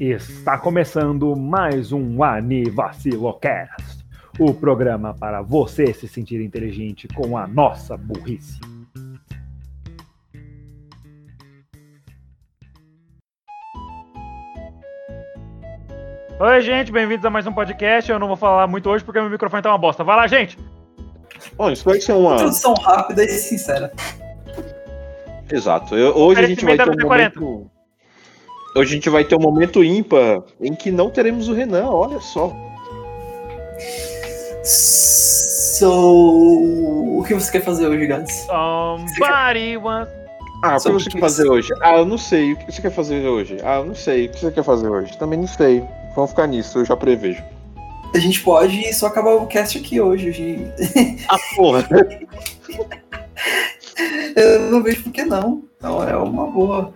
Está começando mais um Anivacilocast, o programa para você se sentir inteligente com a nossa burrice. Oi, gente, bem-vindos a mais um podcast. Eu não vou falar muito hoje porque meu microfone tá uma bosta. Vai lá, gente! Bom, isso vai ser uma. Introdução rápida e sincera. Exato. Eu- hoje a gente vai ter um 40. momento. Hoje a gente vai ter um momento ímpar em que não teremos o Renan, olha só. So. O que você quer fazer hoje, Gans? Somebody wants... Ah, o que você quer que fazer hoje? Ah, eu não sei. O que você quer fazer hoje? Ah, eu não sei. O que você quer fazer hoje? Também não sei. Vamos ficar nisso, eu já prevejo. A gente pode só acabar o cast aqui hoje. gente. Ah, porra! Eu não vejo por que não. Não, é uma boa.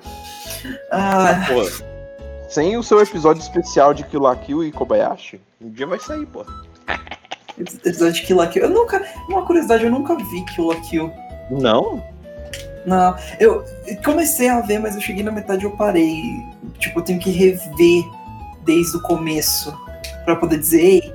Ah, porra. Sem o seu episódio especial de Kill la Kill e Kobayashi, um dia vai sair, pô. episódio de Kill la Kill. Eu nunca. Uma curiosidade, eu nunca vi Kill la Kill. Não? Não, eu comecei a ver, mas eu cheguei na metade e eu parei. Tipo, eu tenho que rever desde o começo pra poder dizer, ei,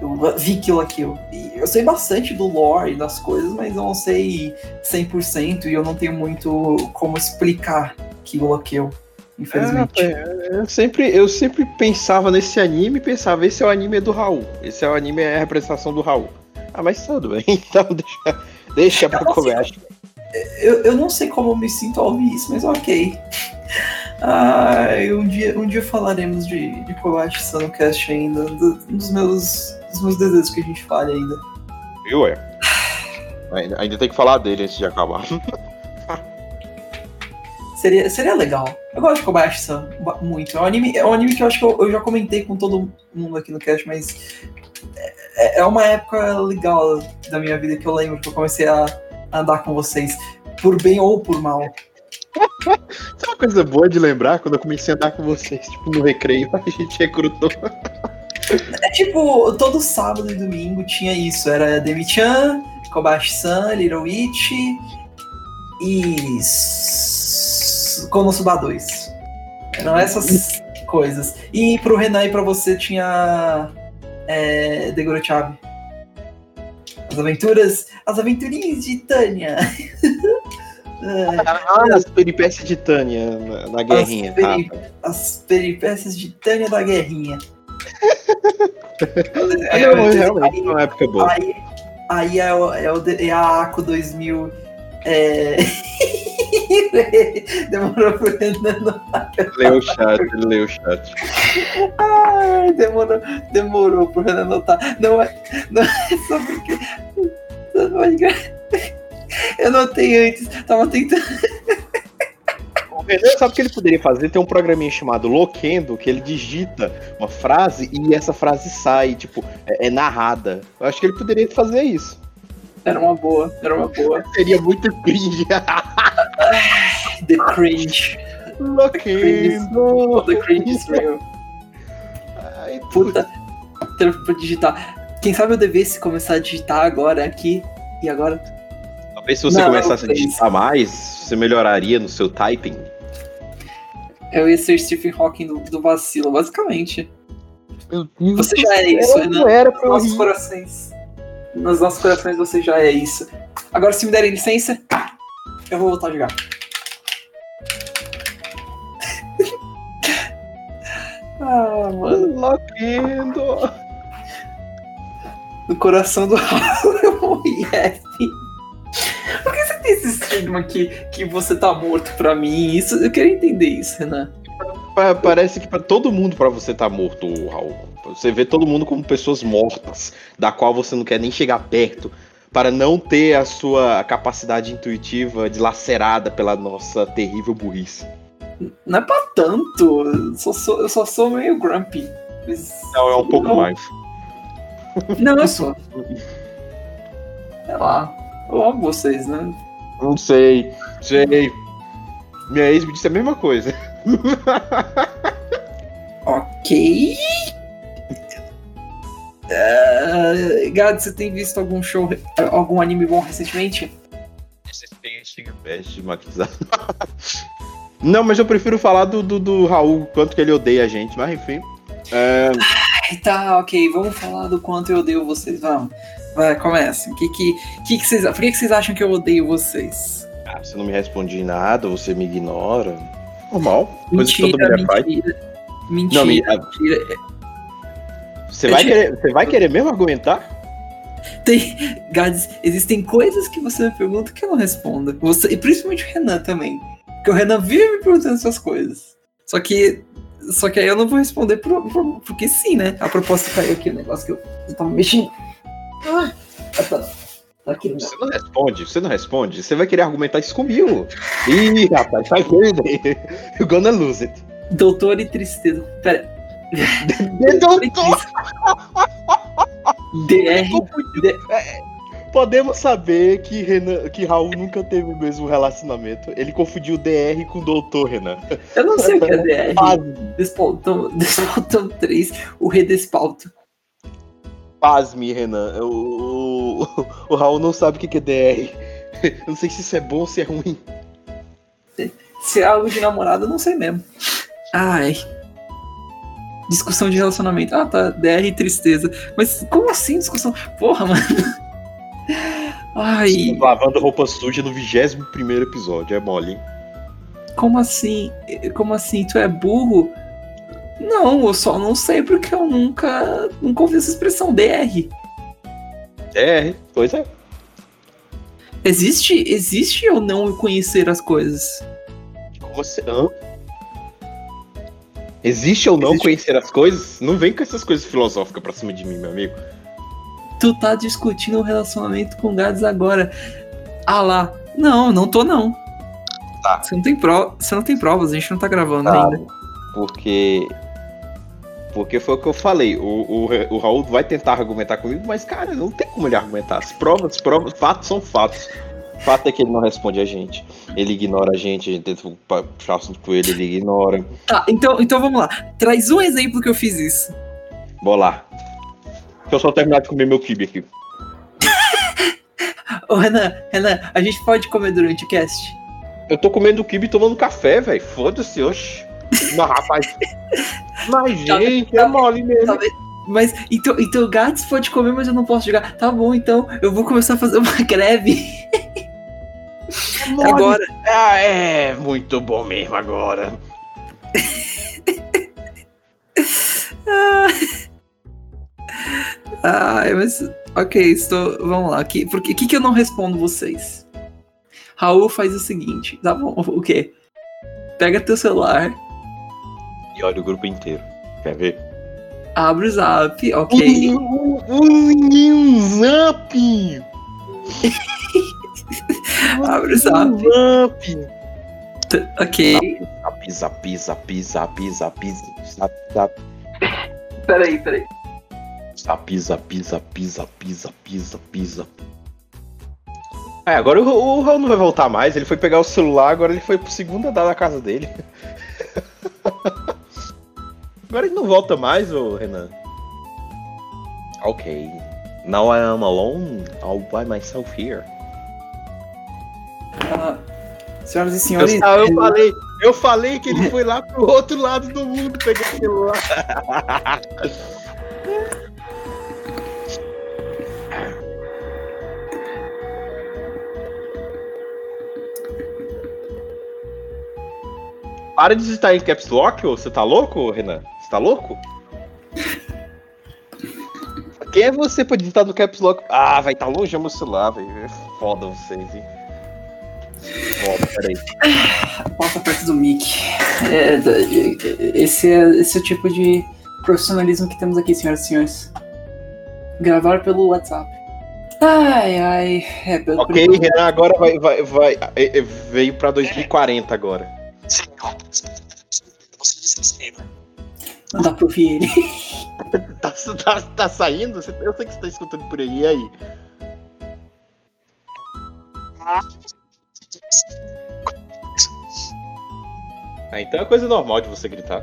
eu vi Kill la Kill. E eu sei bastante do lore e das coisas, mas eu não sei 100% e eu não tenho muito como explicar Kill la Kill, infelizmente. É, eu, sempre, eu sempre pensava nesse anime e pensava, esse é o anime do Raul. Esse é o anime, é a representação do Raul. Ah, mas tudo bem, então deixa, deixa pra Eu não sei Kobayashi. Eu, eu não sei como eu me sinto ao ouvir isso, mas ok. Ah, um, dia, um dia falaremos de, de Kobayashi no cast ainda, do- um dos meus, dos meus desejos que a gente fale ainda. Viu, é? Ainda, ainda tem que falar dele antes de acabar. Seria, seria legal. Eu gosto de Kobayashi-san ba- muito. É um, anime, é um anime que eu acho que eu, eu já comentei com todo mundo aqui no cast, mas é, é uma época legal da minha vida que eu lembro que eu comecei a andar com vocês, por bem ou por mal. Isso é uma coisa boa de lembrar quando eu comecei a andar com vocês, tipo, no recreio, a gente recrutou. É tipo, todo sábado e domingo tinha isso. Era Demi-chan, Kobayashi-san, Little Witch e Konosuba 2. Eram essas coisas. E pro Renan e pra você tinha é, Degoro Chabe. As aventuras, as aventurinhas de Tânia. Ah, as peripécias de Tânia na, na guerrinha. As, peri- Ah, as peripécias de Tânia da Guerrinha. Ah, não, mas realmente, foi uma época boa. Aí, aí é, o, é, o, é a ACO 2000. É... Demorou pro Renan notar. Leu o chat, ele leu o chat. Ai, demorou, demorou pro Renan notar. Não é, não é só porque. Não é Eu notei antes, tava tentando. O Renan sabe o que ele poderia fazer? Tem um programinha chamado Loquendo, que ele digita uma frase e essa frase sai, tipo, é, é narrada. Eu acho que ele poderia fazer isso. Era uma boa, era uma boa. Seria muito cringe. The cringe. Loquendo. The cringe is real. Ai, puta. Tempo pra digitar. Quem sabe eu devesse começar a digitar agora aqui e agora. Talvez se você Não, começasse a digitar mais, você melhoraria no seu typing. Eu ia ser Stephen Hawking do, do vacilo, basicamente. Meu Deus Você já é isso, Renan. Não era Nos nossos corações. Nos nossos corações você já é isso. Agora, se me derem licença, eu vou voltar a jogar. ah, mano. Loquendo. No coração do Raul esse estigma que, que você tá morto pra mim? Isso, eu queria entender isso, Renan. Pa- Parece que pra todo mundo pra você tá morto, Raul. Você vê todo mundo como pessoas mortas, da qual você não quer nem chegar perto, para não ter a sua capacidade intuitiva dilacerada pela nossa terrível burrice. Não é pra tanto. Eu só sou, eu só sou meio grumpy. Mas- Não, é um pouco Não. mais. Não, eu sou. Sei lá. Eu amo vocês, né? Não sei, sei. Minha ex me disse a mesma coisa. Ok. Uh, Gad, você tem visto algum show, algum anime bom recentemente? Não, mas eu prefiro falar do, do, do Raul, quanto que ele odeia a gente, mas enfim. É... Tá, ok, vamos falar do quanto eu odeio vocês, vamos. Vai, começa. Que, que, que, que vocês, por que, que vocês acham que eu odeio vocês? Ah, você não me responde nada, você me ignora. Normal. Mentira, faz. mentira. Mentira, Não, me- mentira. Você vai, querer, você vai querer mesmo argumentar? Tem, Gads, existem coisas que você me pergunta que eu não respondo. Você, e principalmente o Renan também. Porque o Renan vive me perguntando essas coisas. Só que. Só que aí eu não vou responder por, por- porque sim, né? A proposta caiu aqui, o negócio que eu, eu tava mexendo. Ah, tá, tá, aqui? Você não responde, você não responde. Você vai querer argumentar isso comigo. Ih, rapaz, vai perder. You're gonna lose it. Doutor e tristeza. Pera. Doutor, DR. D- Podemos saber que, Renan, que Raul nunca teve o mesmo relacionamento. Ele confundiu DR com doutor, Renan. Eu não sei o que é DR. Despaltão 3, o Redespalto. Pasme Renan. O, o, o Raul não sabe o que que é DR. Eu não sei se isso é bom ou se é ruim. Se é algo de namorado, eu não sei mesmo. Ai. Discussão de relacionamento. Ah, tá. DR e tristeza. Mas como assim discussão? Porra, mano. Ai, Lavando roupa suja no 21 primeiro episódio, é mole, hein? como assim? Como assim? Tu é burro? Não, eu só não sei porque eu nunca, nunca ouvi essa expressão DR. DR, pois é. Existe, existe eu não conhecer as coisas? Assim? Hã? Existe ou não Existe. conhecer as coisas? Não vem com essas coisas filosóficas pra cima de mim, meu amigo. Tu tá discutindo o relacionamento com gados agora. Ah lá. Não, não tô não. Tá. Você não tem prova, você não tem provas, a gente não tá gravando Tá. ainda. Porque. Porque foi o que eu falei. O, o, o Raul vai tentar argumentar comigo, mas, cara, não tem como ele argumentar. As provas, provas, fatos são fatos. Fato é que ele não responde a gente. Ele ignora a gente, a gente tenta puxar assunto com ele, ele ignora. Tá, então, então vamos lá. Traz um exemplo que eu fiz isso. Bora lá. Deixa eu só terminar de comer meu kibe aqui. Ô, Renan, Renan, a gente pode comer durante o cast? Eu tô comendo kibe e tomando café, velho. Foda-se, oxe. Não, rapaz. Mas, Tá- gente, tá- é mole mesmo. Tá bem? Mas, então, então o Gats pode comer, mas eu não posso jogar. Tá bom, então, eu vou começar a fazer uma greve Mole. agora. Ah, é muito bom mesmo agora. Ai, mas. Ok, estou. Vamos lá. Que, por que, que que eu não respondo vocês? Raul faz o seguinte, tá bom? O quê? Pega teu celular, E olha o grupo inteiro. Quer ver? abre o zap, ok? Um zap! Abre o zap, Zap! ok. Zap, zap, zap, zap, zap, zap, zap, Peraí, peraí. zap, zap, zap, zap, zap, zap, zap. É, agora o, o Raul não vai voltar mais. Ele foi pegar o celular, agora ele foi pro segundo andar da casa dele. agora ele não volta mais, ô Renan. Ok. Now I am alone. All by myself here. Ah, senhoras e Eu, senhores, eu falei, eu falei que ele foi lá pro outro lado do mundo pegar o celular. Para de digitar em caps lock, ô. você tá louco, Renan? Você tá louco? Quem é você pra digitar no caps lock? Ah, vai tá longe o meu celular, velho. É Foda vocês, hein? Foda, peraí. Passa perto do mic. É, esse, é, esse é o tipo de profissionalismo que temos aqui, senhoras e senhores. Gravar pelo WhatsApp. Ai, ai. É, pelo Ok, Renan agora vai, vai, vai é, é, veio pra 2040 agora. Não dá pra ouvir ele. Tá, tá, tá saindo? Eu sei que você tá escutando por aí, e aí? Ah, então é coisa normal de você gritar.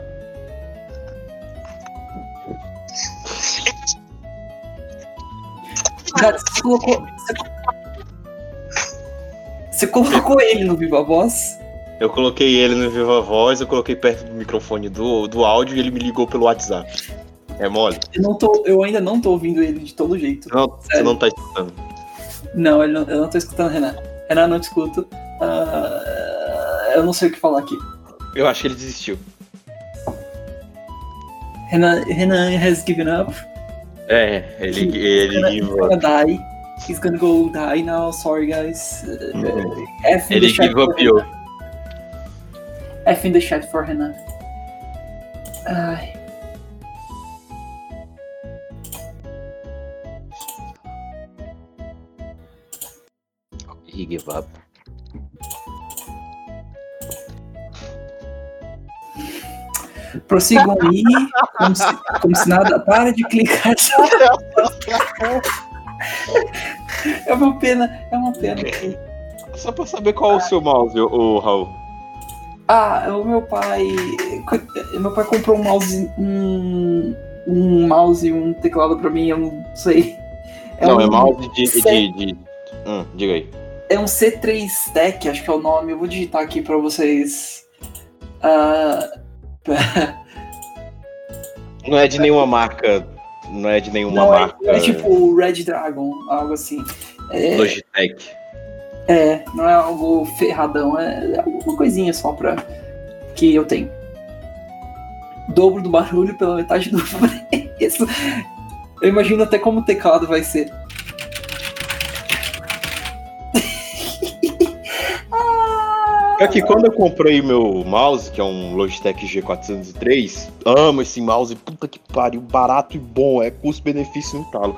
Cara, você colocou. Você, Você colocou ele no Viva Voz? Eu coloquei ele no Viva Voz, eu coloquei perto do microfone do, do áudio e ele me ligou pelo WhatsApp. É mole? Eu, tô, eu ainda não tô ouvindo ele de todo jeito. Não, você não tá escutando. Não, ele não- eu não tô escutando Renan. Renan, não te escuto. Ah, eu não sei o que falar aqui. Eu acho que ele desistiu. Renan, Renan has given up. É, ele, ele, gonna, give he's up. gonna die. He's gonna go die now. Sorry, guys. Uh, ele give up you. F in the chat for Renan. Ai. He give up. Prossigam aí, como se, como se nada. Para de clicar. É uma pena, é uma pena. Só pra saber qual é o seu mouse, ô, Raul. Ah, o meu pai. Meu pai comprou um mouse. Um, um mouse e um teclado pra mim, eu não sei. não, um, é mouse de. C- de, de... Hum, diga aí. É um C3 Tech, acho que é o nome. Eu vou digitar aqui pra vocês. Ah, Não é de nenhuma marca. Não é de nenhuma não, é, marca. é tipo Red Dragon, algo assim. É, Logitech. É, não é algo ferradão, é alguma coisinha só pra. que eu tenho. Dobro do barulho pela metade do preço. Eu imagino até como o teclado vai ser. É que quando eu comprei meu mouse, que é um Logitech G403, amo esse mouse, puta que pariu, barato e bom, é custo-benefício no talo.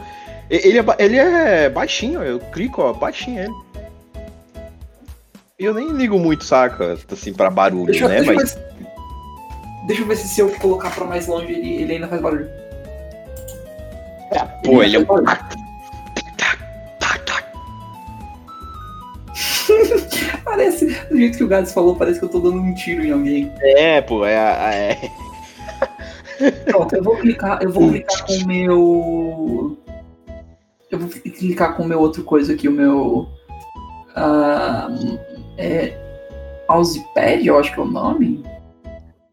Ele é, ele é baixinho, eu clico, ó, baixinho ele. Eu nem ligo muito, saca, assim, pra barulho, Deixa, né, deixa, eu mas... ver se, deixa eu ver se, se eu colocar pra mais longe ele, ele ainda faz barulho. Pô, ele é um... Parece, do jeito que o Gades falou, parece que eu tô dando um tiro em alguém. É, pô, é... é... Pronto, eu vou clicar, eu vou clicar com o meu. Eu vou clicar com o meu outro coisa aqui, o meu. ah, é, mousepad, eu acho que é o nome.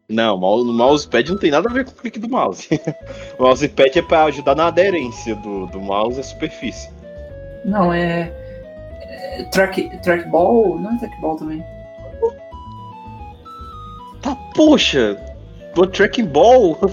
Não, o mousepad não tem nada a ver com o clique do mouse. o mousepad é pra ajudar na aderência do, do mouse à superfície. Não, é. é track, trackball? Não é trackball também. Tá, poxa! O tracking ball!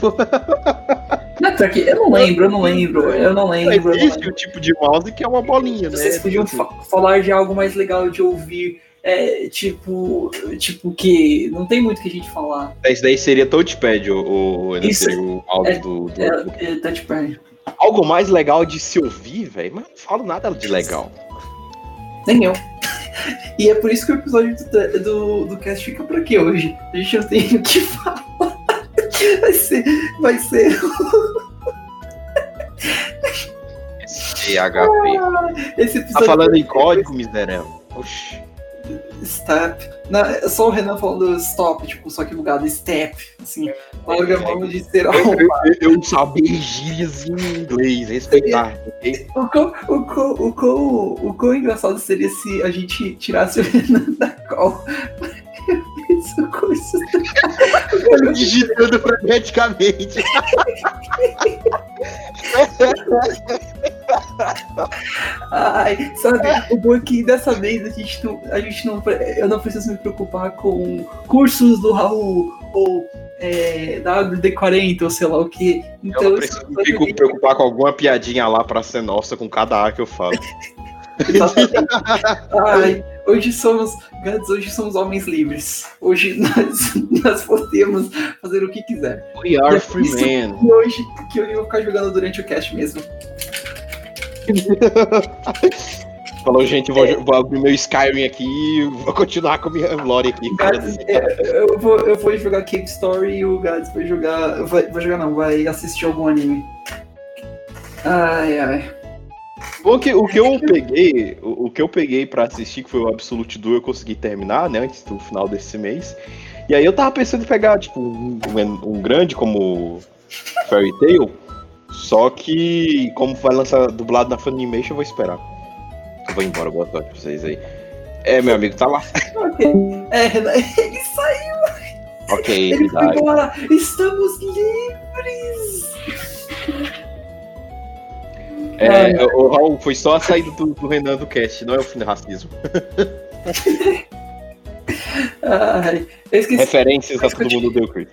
Não é track, eu não lembro, eu não lembro, eu não lembro. Existe o tipo de mouse que é uma bolinha, né? Vocês podiam fa- falar de algo mais legal de ouvir. É, tipo, tipo que não tem muito que a gente falar. Esse daí seria touchpad, o, o, Isso. o mouse do, do- É, é touchpad. Algo mais legal de se ouvir, velho, mas não falo nada de legal. Nem eu. E é por isso que o episódio do, do, do cast fica por aqui hoje. A gente não tem o que falar. Vai ser. Vai ser. PHP. Esse Tá episódio. falando em código, miserável? Oxi. Step. Não, é só o Renan falando stop, tipo, só que bugado. Step. Assim. Larga a mão de ser Eu, eu, eu saber gírias em inglês, respeitar. O quão, o, quão, o, quão, o quão engraçado seria se a gente tirasse o Renan da call. Isso, coisa. Eu digitando freneticamente. Ai, sabe, o bom é que dessa vez a gente não, a gente não, eu não preciso me preocupar com cursos do Raul ou é, WD-40 ou sei lá o que. Eu Então, não preciso me fico preocupar com alguma piadinha lá pra ser nossa com cada A que eu falo. Ai, hoje somos, Gads, hoje somos homens livres. Hoje nós, nós podemos fazer o que quiser. We are É free men. E hoje que eu vou ficar jogando durante o cast mesmo. Falou, gente, vou, vou abrir meu Skyrim aqui e vou continuar com a minha lore aqui. Gads, é, eu, vou, eu vou jogar Cave Story e o Gads vai jogar. Vai, vai jogar não, vai assistir algum anime. Ai, ai. Bom, que, o que eu peguei, o, o que eu peguei pra assistir, que foi o Absolute Duel, eu consegui terminar, né, antes do final desse mês. E aí eu tava pensando em pegar, tipo, um, um- grande como Fairy Tail, só que como vai lançar dublado na Funimation, eu vou esperar. Eu vou embora, boa sorte pra vocês aí. É, meu amigo, tá lá. É, ele saiu, Ok, ele foi embora. Estamos livres. É, o Raul, foi só a saída do, do Renan do cast, não é o fim do racismo. Ai, eu esqueci. Referências a todo mundo deu, Chris.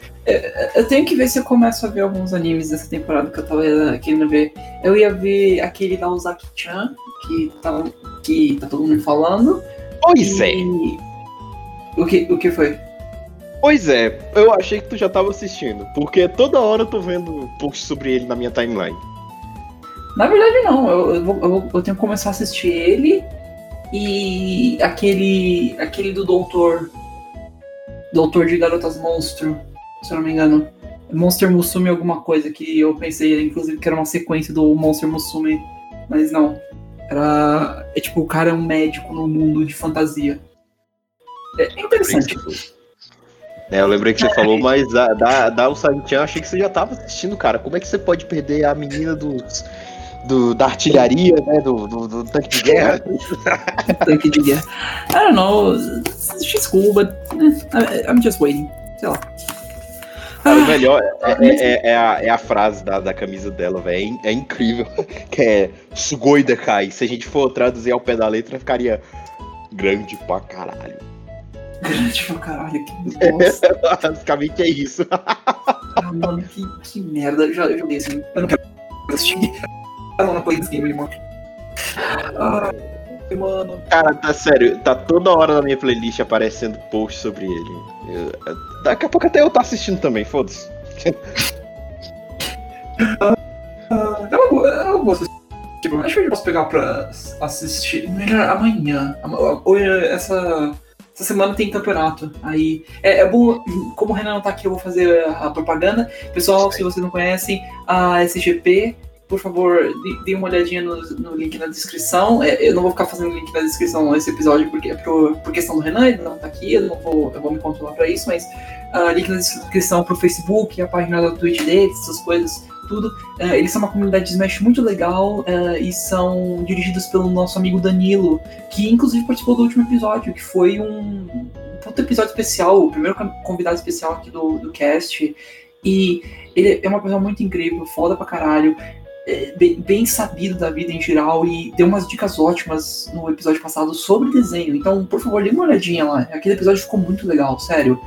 Eu tenho que ver se eu começo a ver alguns animes dessa temporada que eu tava querendo ver. Eu ia ver aquele da Ozaki-chan, que tá, que tá todo mundo falando. Pois é, e... O que, o que foi? pois é. Eu achei que tu já tava assistindo, porque toda hora eu tô vendo posts sobre ele na minha timeline. Na verdade, não. Eu, eu, vou- eu vou- eu tenho que começar a assistir ele e aquele, aquele do Doutor. Doutor de Garotas Monstro, se eu não me engano. Monster Musume alguma coisa que eu pensei, inclusive, que era uma sequência do Monster Musume, mas não. Era. É tipo, o cara é um médico no mundo de fantasia. É interessante. É, eu lembrei que você falou, mas da, da, da Usagi-chan eu achei que você já tava assistindo, cara. Como é que você pode perder a menina dos, do, da artilharia, né? Do, do, do tanque de guerra? Tanque de guerra. I don't know. She's cool, but eh, I'm just waiting. Sei lá. Cara, o melhor é, é- é- é a, é a frase da, da camisa dela, velho. É, é incrível. Que é Sugoi Dekai. Se a gente for traduzir ao pé da letra, ficaria grande pra caralho. Grande pra caralho, que nossa. Basicamente é isso. Ah, mano, que, que merda. Eu já eu joguei assim. Eu não quero assistir. Ah, não, não play game anymore. Ah, mano. Cara, tá sério, tá toda hora na minha playlist aparecendo post sobre ele. Eu- daqui a pouco até eu tô assistindo também, foda-se. Ah, eu, vou- eu vou assistir. Tipo, acho que eu posso pegar pra assistir. Melhor amanhã. Ama- Hoje, essa, essa semana tem campeonato. Aí. É, é bom. Como o Renan não tá aqui, eu vou fazer a propaganda. Pessoal, se vocês não conhecem, a SGP. Por favor, dê- uma olhadinha no, no link na descrição. É, eu não vou ficar fazendo link na descrição nesse episódio porque é pro, por questão do Renan, ele não tá aqui, eu não vou, eu vou me controlar pra isso, mas ah, link na descrição pro Facebook, a página da Twitch deles, essas coisas, tudo. É, eles são uma comunidade de Smash muito legal é, e são dirigidos pelo nosso amigo Danilo, que inclusive participou do último episódio, que foi um, um puto episódio especial, o primeiro con- convidado especial aqui do, do cast. E ele é uma pessoa muito incrível, foda pra caralho, bem, bem sabido da vida em geral e deu umas dicas ótimas no episódio passado sobre desenho. Então, por favor, dê uma olhadinha lá. Aquele episódio ficou muito legal, sério.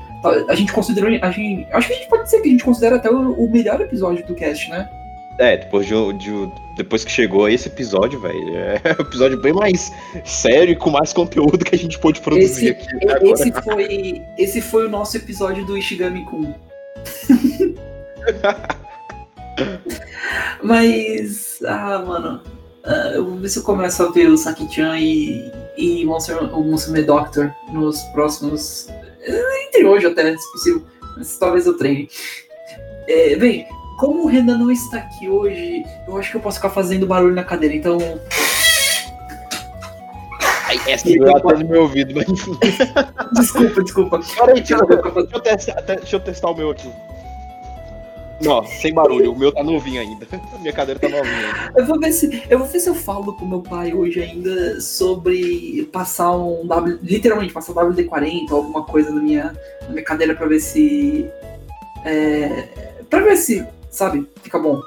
A gente considerou. A gente, acho que a gente pode dizer que a gente considera até o, o melhor episódio do cast, né? É, depois, de, de depois que chegou esse episódio, velho, é um episódio bem mais sério e com mais conteúdo que a gente pôde produzir Esse, aqui agora. esse, foi, esse foi o nosso episódio do Ishigami Kun. Mas, ah, mano, ah, eu vou ver se eu começo a ver o Saki-chan e, e Monster, o Musume Doctor nos próximos. eh, Entre hoje até, se possível. Mas talvez eu treine. É, bem, como o Renan não está aqui hoje, eu acho que eu posso ficar fazendo barulho na cadeira, então. Ai, Essa doeu até no meu ouvido, mas enfim. Desculpa, desculpa. Peraí, deixa eu, deixa, eu testar, deixa eu testar o meu aqui. Não, sem barulho, o meu tá novinho ainda. A minha cadeira tá novinha ainda. Eu vou ver se eu vou ver se eu falo com meu pai hoje ainda sobre passar um W, literalmente passar WD-40 ou alguma coisa na minha, na minha cadeira pra ver se é, para ver se, sabe, fica bom.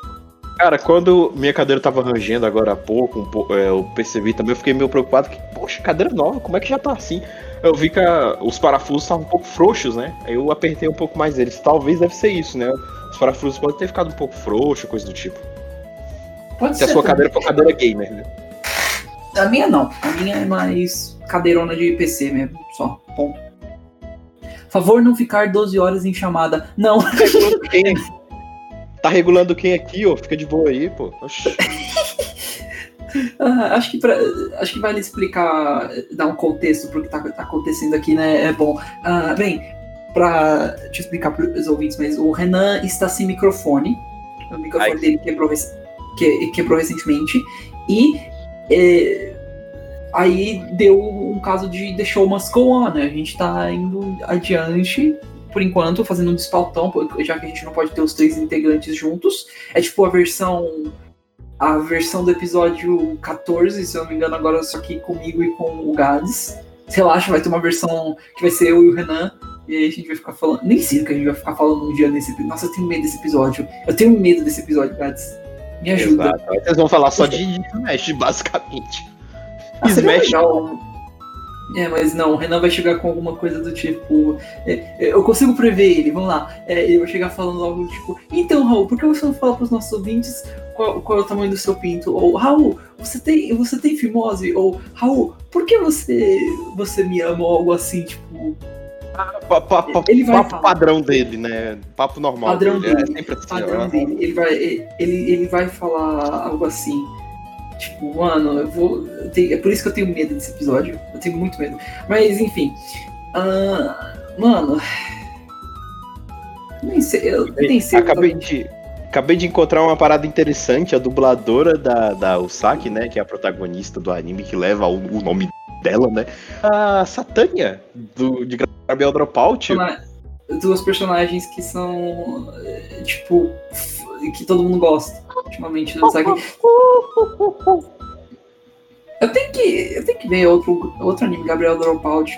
Cara, quando minha cadeira tava rangendo agora há pouco, um po- é, eu percebi também, eu fiquei meio preocupado que, poxa, cadeira nova, como é que já tá assim? Eu vi que a- os parafusos estavam um pouco frouxos, né? Aí eu apertei um pouco mais eles. Talvez deve ser isso, né? Os parafusos podem ter ficado um pouco frouxos, coisa do tipo. Pode Se a ser. sua também. cadeira for cadeira gamer, né? A minha não. A minha é mais cadeirona de PC mesmo, só. Ponto. Favor não ficar 12 horas em chamada. Não. Tá regulando quem? Tá regulando quem aqui, ó? Fica de boa aí, pô. Oxi. Ah, acho que pra, acho que vale explicar, dar um contexto pro que tá, tá acontecendo aqui, né? É bom. Ah, bem, pra te explicar para os ouvintes, mas o Renan está sem microfone. O microfone Ai. dele quebrou, que- quebrou recentemente. E é, aí deu um caso de The Show Must Go On, né? A gente tá indo adiante. Por enquanto, fazendo um despautão, já que a gente não pode ter os três integrantes juntos. É tipo a versão a versão do episódio 14, se eu não me engano, agora só que comigo e com o Gades. Relaxa, vai ter uma versão que vai ser eu e o Renan. E aí a gente vai ficar falando. Nem sei que a gente vai ficar falando um dia nesse episódio. Nossa, eu tenho medo desse episódio. Eu tenho medo desse episódio, Gats. Me ajuda. Exato. Vocês vão falar só de Smash, basicamente. Ah, Smash. É, mas não, o Renan vai chegar com alguma coisa do tipo. é, é, eu consigo prever ele, vamos lá. É, ele vai chegar falando algo tipo: Então, Raul, por que você não fala pros nossos ouvintes qual, qual é o tamanho do seu pinto? Ou, Raul, você tem, você tem fimose? Ou, Raul, por que você, você me ama? Ou algo assim, tipo. Pa- pa- pa- Ele vai papo falar. padrão dele, né? Papo normal. Padrão dele. dele, É sempre assim, padrão ó. dele. Ele vai, ele, ele vai falar algo assim. Tipo, mano, eu vou. eu tenho- é por isso que eu tenho medo desse episódio. Eu tenho muito medo. Mas, enfim. ah, mano. Nem sei. Eu, eu nem sei. Acabei de, acabei de encontrar uma parada interessante. A dubladora da, da Usaki, né? Que é a protagonista do anime que leva o, o nome dela, né? A Satânia, do, de Gabriel Dropout. persona- Duas personagens que são. eh, Tipo. Que todo mundo gosta. Ultimamente, né? Sabe? Eu tenho que. Eu tenho que ver outro, outro anime, Gabriel Dropout.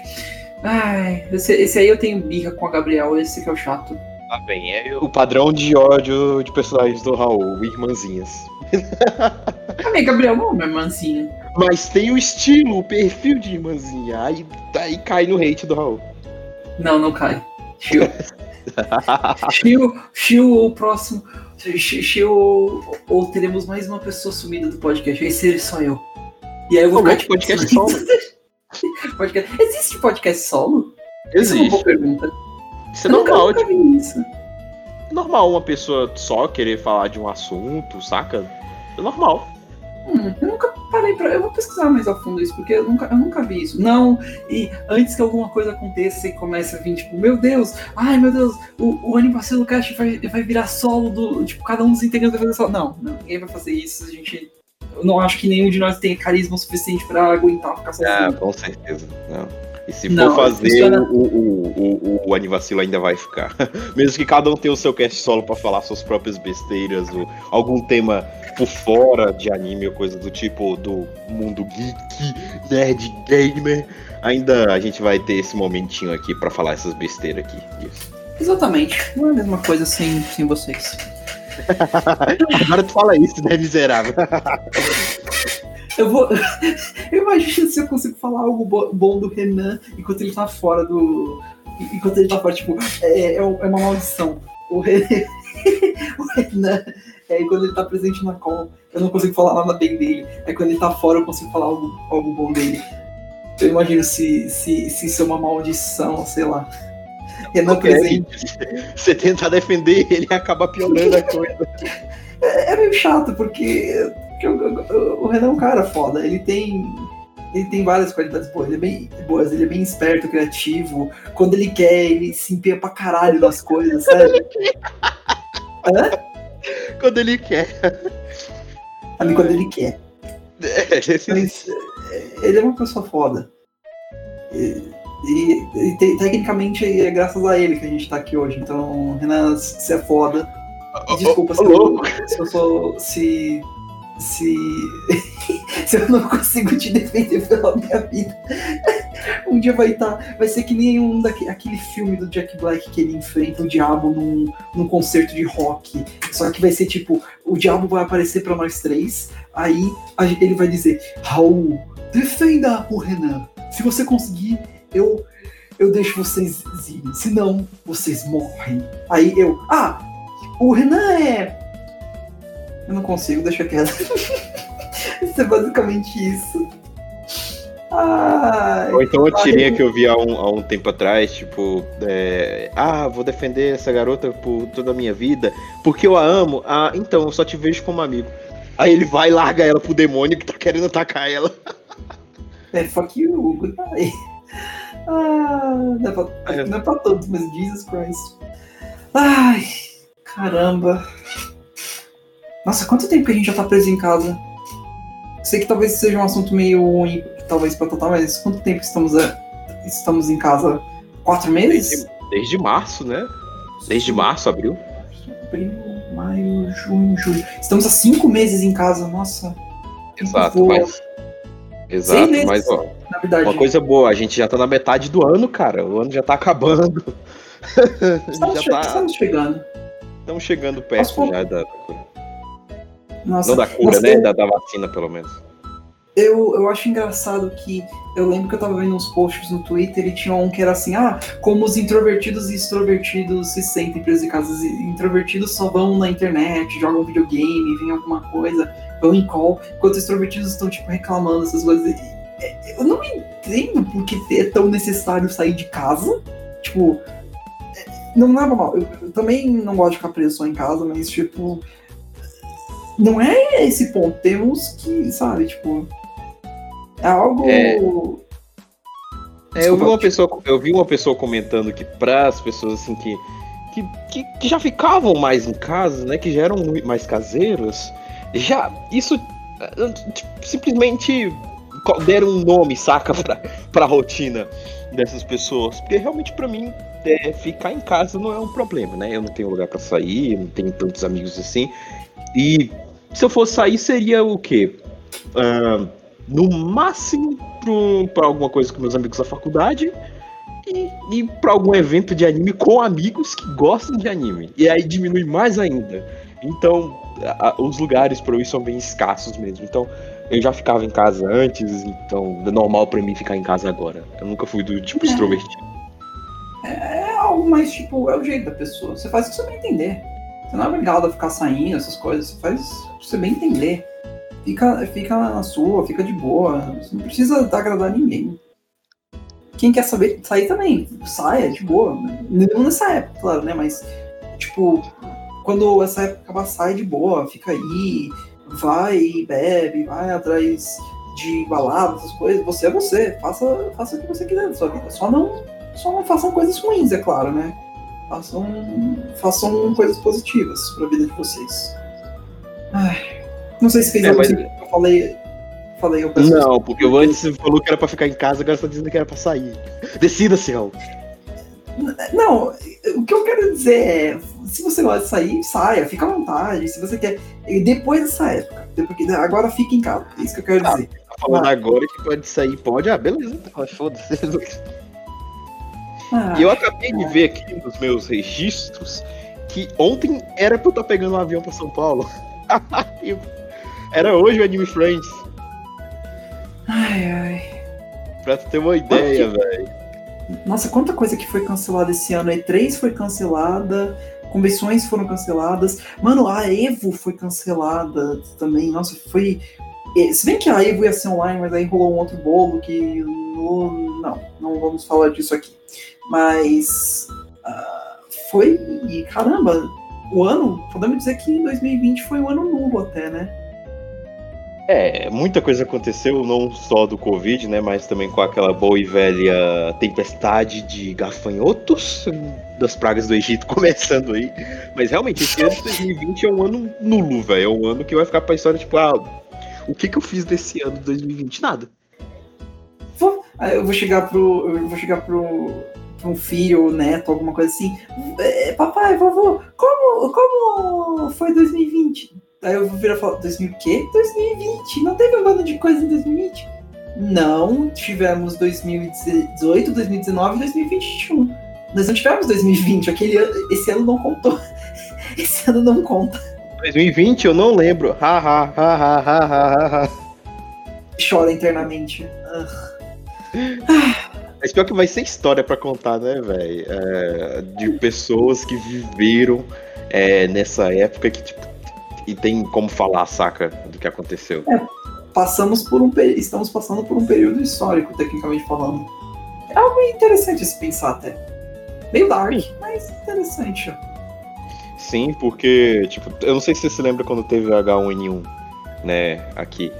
Ai, esse, esse aí eu tenho birra com a Gabriel, esse que é o chato. Tá bem, é o padrão de ódio de personagens do Raul, irmãzinhas. Minha Gabriel não é uma irmãzinha. Mas tem o estilo, o perfil de irmãzinha. Aí, aí cai no hate do Raul. Não, não cai. Chiu. Chiu, Chiu ou o próximo. Chiu, ou, ou teremos mais uma pessoa sumida do podcast. Aí seria só eu. E aí eu vou Ô, ficar louco, podcast solo. podcast. Existe podcast solo? Isso é uma boa Existe. pergunta. Isso é Eu normal. nunca vi isso. É normal uma pessoa só querer falar de um assunto, saca? É normal. Hum, eu nunca parei pra. Eu vou pesquisar mais a fundo isso, porque eu nunca, eu nunca vi isso. Não, e antes que alguma coisa aconteça e comece a vir, tipo, meu Deus, ai meu Deus, o, o Animacilo Cast vai, vai virar solo do. Tipo, cada um dos integrantes vai fazer solo. Não, não, ninguém vai fazer isso. A gente. Eu não acho que nenhum de nós tenha carisma suficiente pra aguentar ficar sozinho. Ah, com certeza. Não. E se Não, for fazer, funciona- o, o, o, o, Anivacilo ainda vai ficar. Mesmo que cada um tenha o seu cast solo pra falar suas próprias besteiras, ou algum tema por fora de anime ou coisa do tipo do mundo geek, nerd gamer, ainda a gente vai ter esse momentinho aqui pra falar essas besteiras aqui. Isso. Exatamente. Não é a mesma coisa sem, sem vocês. Agora tu fala isso, né, miserável? Eu vou. Eu imagino se eu consigo falar algo bo- bom do Renan enquanto ele tá fora do. Enquanto ele tá fora, tipo, é, é é uma maldição. O Renan. o Renan. É, quando ele tá presente na call, eu não consigo falar nada bem dele. É quando ele tá fora, eu consigo falar algo, algo bom dele. Eu imagino se, se, se isso é uma maldição, sei lá. Renan presente. Você tentar defender ele acaba piorando a coisa. É, é meio chato, porque, porque o, o- o Renan é um cara foda. Ele tem. Ele tem várias qualidades boas. Ele é bem boas, ele é bem esperto, criativo. Quando ele quer, ele se empenha pra caralho nas coisas, sabe? Hã? Quando ele quer. Ali quando ele quer. Mas é, ele é uma pessoa foda. E, e- e te- tecnicamente é graças a ele que a gente tá aqui hoje. Então, Renan, você é foda. Desculpa se Ô, eu, louco. se eu sou. Se. Se. se eu não consigo te defender pela minha vida. Um dia vai estar. vai ser que nem um daquele aquele filme do Jack Black que ele enfrenta o diabo num, num concerto de rock. Só que vai ser tipo: o diabo vai aparecer pra nós três. Aí ele vai dizer: Raul, defenda o Renan. Se você conseguir, eu. Eu deixo vocês irem. Se não, vocês morrem. Aí eu. Ah! O Renan é. Eu não consigo, deixa quieto. isso é basicamente isso. Ai. Ou então a tirinha que eu vi há um, há um tempo atrás, tipo, é, ah, vou defender essa garota por toda a minha vida, porque eu a amo. Ah, então, eu só te vejo como amigo. Aí ele vai e larga ela pro demônio que tá querendo atacar ela. É, fuck you, goodbye. Ah, não é pra, É. não é pra tanto, mas Jesus Christ. Ai, caramba. Nossa, quanto tempo que a gente já tá preso em casa? Sei que talvez seja um assunto meio ruim, talvez pra tratar, mas quanto tempo estamos, a- estamos em casa? Quatro meses? Desde, desde março, né? Desde março, abril. Abril, maio, junho, julho. Estamos há cinco meses em casa, nossa. Exato, voa. mas. Exato, meses. mas ó. Na verdade, Uma coisa boa, a gente já tá na metade do ano, cara. O ano já tá acabando. estamos, já che- tá. estamos chegando. Estamos chegando perto Posso- já da, cura. Nossa, Não da cura, né? eu- Da, da vacina, pelo menos. Eu, eu acho engraçado que eu lembro que eu tava vendo uns posts no Twitter e tinha um que era assim, ah, como os introvertidos e extrovertidos se sentem presos em casa. Os introvertidos só vão na internet, jogam videogame, vêm alguma coisa, vão em call, enquanto os extrovertidos estão, tipo, reclamando essas coisas. É, Eu não entendo por que é tão necessário sair de casa. Tipo, é, não leva mal. Eu, eu também não gosto de ficar preso só em casa, mas, tipo, não é esse ponto. Temos que, sabe, tipo. É algo. É. É, eu vi uma pessoa, eu vi uma pessoa comentando que para as pessoas assim que, que, que, já ficavam mais em casa, né, que já eram mais caseiros, já isso eh, tipo, simplesmente deram um nome, saca, pra, pra rotina dessas pessoas, porque realmente pra mim é, ficar em casa não é um problema, né? Eu não tenho lugar pra sair, eu não tenho tantos amigos assim. E se eu fosse sair seria o quê? Ah, no máximo pra alguma coisa com meus amigos da faculdade e, e pra algum evento de anime com amigos que gostam de anime. E aí diminui mais ainda. Então, a- a- os lugares pra eu ir são bem escassos mesmo. Então, eu já ficava em casa antes, então é normal pra mim ficar em casa agora. Eu nunca fui do tipo É. extrovertido. É algo mais, tipo, é o jeito da pessoa. Você faz o que você bem entender. Você não é obrigado a ficar saindo, essas coisas. Você faz que você bem entender. Fica, fica na sua, fica de boa. Você não precisa agradar ninguém. Quem quer saber sair também, saia, de boa. Não nessa época, claro, né? Mas, tipo, quando essa época acabar, sai de boa, fica aí, vai, bebe, vai atrás de balada, essas coisas. Você é você, faça, faça o que você quiser da sua vida. Só não só não façam coisas ruins, é claro, né? Façam, façam coisas positivas pra vida de vocês. Ai, não sei se fez É, algum mas- sentido que eu falei. Falei, eu Não, porque o antes você falou que era pra ficar em casa, agora você tá dizendo que era pra sair. Decida-se, Raul. Não, o que eu quero dizer é, se você gosta de sair, saia, fica à vontade. Se você quer. Depois dessa época. Porque agora fica em casa. É isso que eu quero Ah. dizer. Tá falando agora que pode sair, pode. Ah, beleza, então, foda-se. Ah, E eu acabei de ver aqui nos meus registros que ontem era pra eu estar pegando um avião pra São Paulo. Era hoje o Anime Friends. ai, ai. Pra tu ter uma ideia, velho. Nossa, quanta coisa que foi cancelada esse ano. E3 foi cancelada, convenções foram canceladas. Mano, a Evo foi cancelada também. Nossa, foi. eh, Se bem que a Evo ia ser online, mas aí rolou um outro bolo que. Não, não vamos falar disso aqui. Mas. ah, foi. E caramba, o ano. Podemos dizer que 2020 foi um ano nulo até, né? É, muita coisa aconteceu, não só do Covid, né? Mas também com aquela boa e velha tempestade de gafanhotos das pragas do Egito começando aí. Mas realmente, esse ano de 2020 é um ano nulo, velho. É um ano que vai ficar pra história, tipo, ah, o que que eu fiz desse ano de 2020? Nada. Aí eu vou chegar pro. Eu vou chegar pro. Um filho ou neto, alguma coisa assim. "É, papai, vovô, como, como foi 2020? Aí eu vou virar e falar, 2000 o quê? 2020? Não teve um bando de coisa em 2020? Não, tivemos 2018, 2019 e 2021. Nós não tivemos 2020, aquele ano, esse ano não contou. Esse ano não conta. 2020 eu não lembro. Ha, ha, ha, ha, ha, ha, ha. Chora internamente. Mas pior que vai ser história pra contar, né, velho? É, de pessoas que viveram é, nessa época que, tipo, e tem como falar, saca, do que aconteceu. passamos por um estamos passando por um período histórico, tecnicamente falando. É algo interessante se pensar até. Meio dark, mas interessante. Sim, porque, tipo, eu não sei se você se lembra quando teve o H1N1, né, aqui.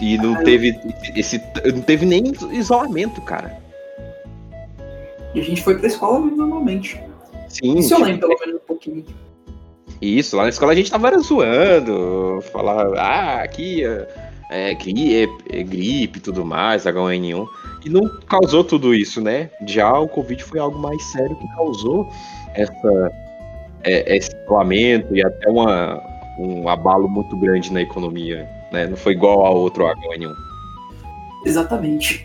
E não Ah, eu- teve esse. Não teve nem isolamento, cara. E a gente foi pra escola normalmente. Sim. Isso eu tipo, lembro pelo menos um pouquinho. Isso, lá na escola a gente tava zoando, falar, ah, aqui é, é, gri- é- é gripe e tudo mais, H1N1. E não causou tudo isso, né? Já o Covid foi algo mais sério que causou essa, é, esse isolamento e até uma, um abalo muito grande na economia, né? Não foi igual ao outro H1N1. Exatamente.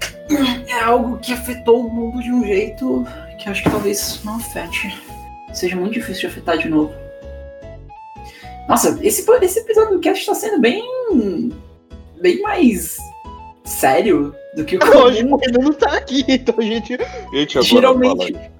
É algo que afetou o mundo de um jeito que acho que talvez não afete. Seja muito difícil de afetar de novo. Nossa, esse, esse episódio do cast tá sendo bem. bem mais sério do que o Hoje o Renan não tá aqui, então a gente. Gente agora Geralmente. fala-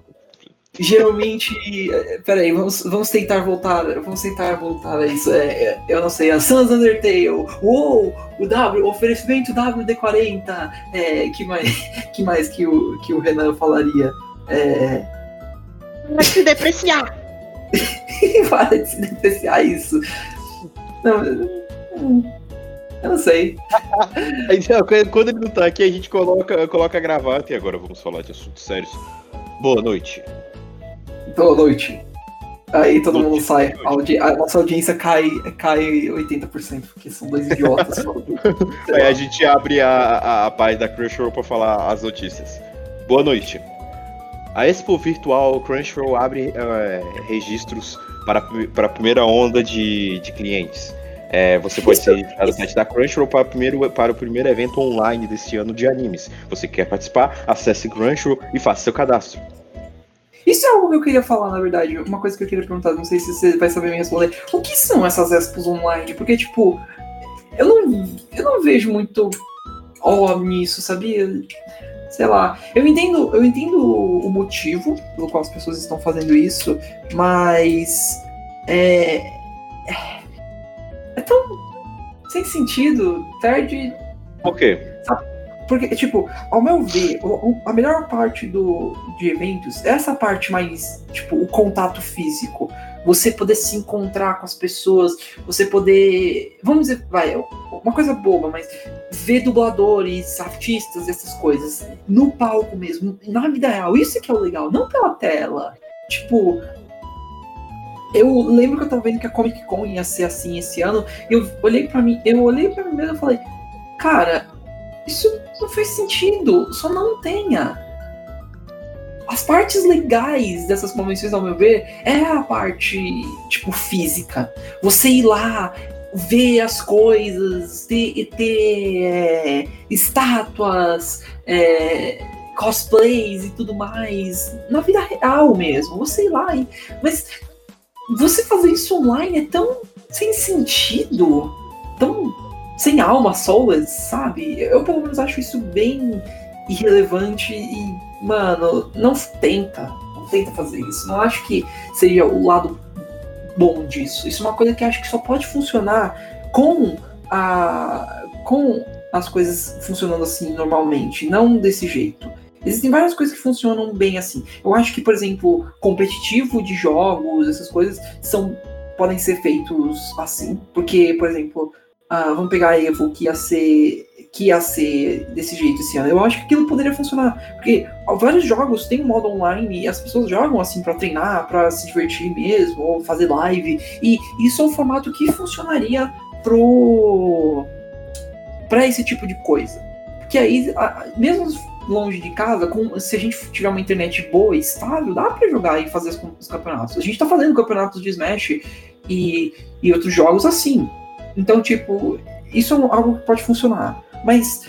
Geralmente. eh, Peraí, vamos, vamos tentar voltar. Vamos tentar voltar a isso. É, é, eu não sei, a Sans Undertale. Uou! O W, oferecimento WD40. É, que mais, que, mais que, o, que o Renan falaria? É, Vai se depreciar. para de se depreciar isso. Não, eu- eu não sei. Então, quando ele não tá aqui, a gente coloca, coloca a gravata e agora vamos falar de assuntos sérios. Boa noite. Boa noite. Aí todo mundo sai. A, audi- a nossa audiência cai, cai 80%, porque são dois idiotas falando. Aí a gente abre a, a, a página da Crunchyroll pra falar as notícias. Boa noite. A Expo Virtual Crunchyroll abre eh, registros para, para a primeira onda de, de clientes. Eh, você pode ser registrado no site da Crunchyroll para, o primeiro, para o primeiro evento online deste ano de animes. Você quer participar? Acesse Crunchyroll e faça seu cadastro. Isso é algo que eu queria falar, na verdade. Uma coisa que eu queria perguntar, não sei se você vai saber me responder. O que são essas expos online? Porque, tipo, eu não, eu não vejo muito ó nisso, sabia? Sei lá. Eu entendo, eu entendo o motivo pelo qual as pessoas estão fazendo isso, mas é, é, é tão sem sentido, perde Por quê? Porque, tipo, ao meu ver, o- o- a melhor parte do, de eventos é essa parte mais, tipo, o contato físico. Você poder se encontrar com as pessoas, você poder. Vamos dizer, vai, uma coisa boba, mas ver dubladores, artistas, essas coisas, no palco mesmo, na vida real. Isso que é o legal, não pela tela. Tipo. Eu lembro que eu tava vendo que a Comic Con ia ser assim esse ano. E eu olhei pra mim, eu olhei pra mim mesmo e falei, cara, isso não faz sentido, só não tenha. As partes legais dessas convenções, ao meu ver, é a parte, tipo, física. Você ir lá, ver as coisas, ter, ter é, estátuas, é, cosplays e tudo mais, na vida real mesmo. Você ir lá e. Mas você fazer isso online é tão sem sentido, tão sem alma, soulless, sabe? Eu pelo menos acho isso bem irrelevante e, mano, não tenta. Não tenta fazer isso. Não acho que seja o lado bom disso. Isso é uma coisa que acho que só pode funcionar com a. com as coisas funcionando assim normalmente, não desse jeito. Existem várias coisas que funcionam bem assim. Eu acho que, por exemplo, competitivo de jogos, essas coisas, são podem ser feitos assim. Porque, por exemplo, ah, vamos pegar a Evo, que ia ser que ia ser desse jeito esse ano. Eu acho que aquilo poderia funcionar, porque vários jogos têm um modo online e as pessoas jogam assim para treinar, para se divertir mesmo, ou fazer live, e isso é um formato que funcionaria pro para esse tipo de coisa. Porque aí, mesmo longe de casa, com, se a gente tiver uma internet boa e estável, dá para jogar e fazer os campeonatos. A gente tá fazendo campeonatos de Smash e, e outros jogos assim. Então, tipo, isso é algo que pode funcionar. Mas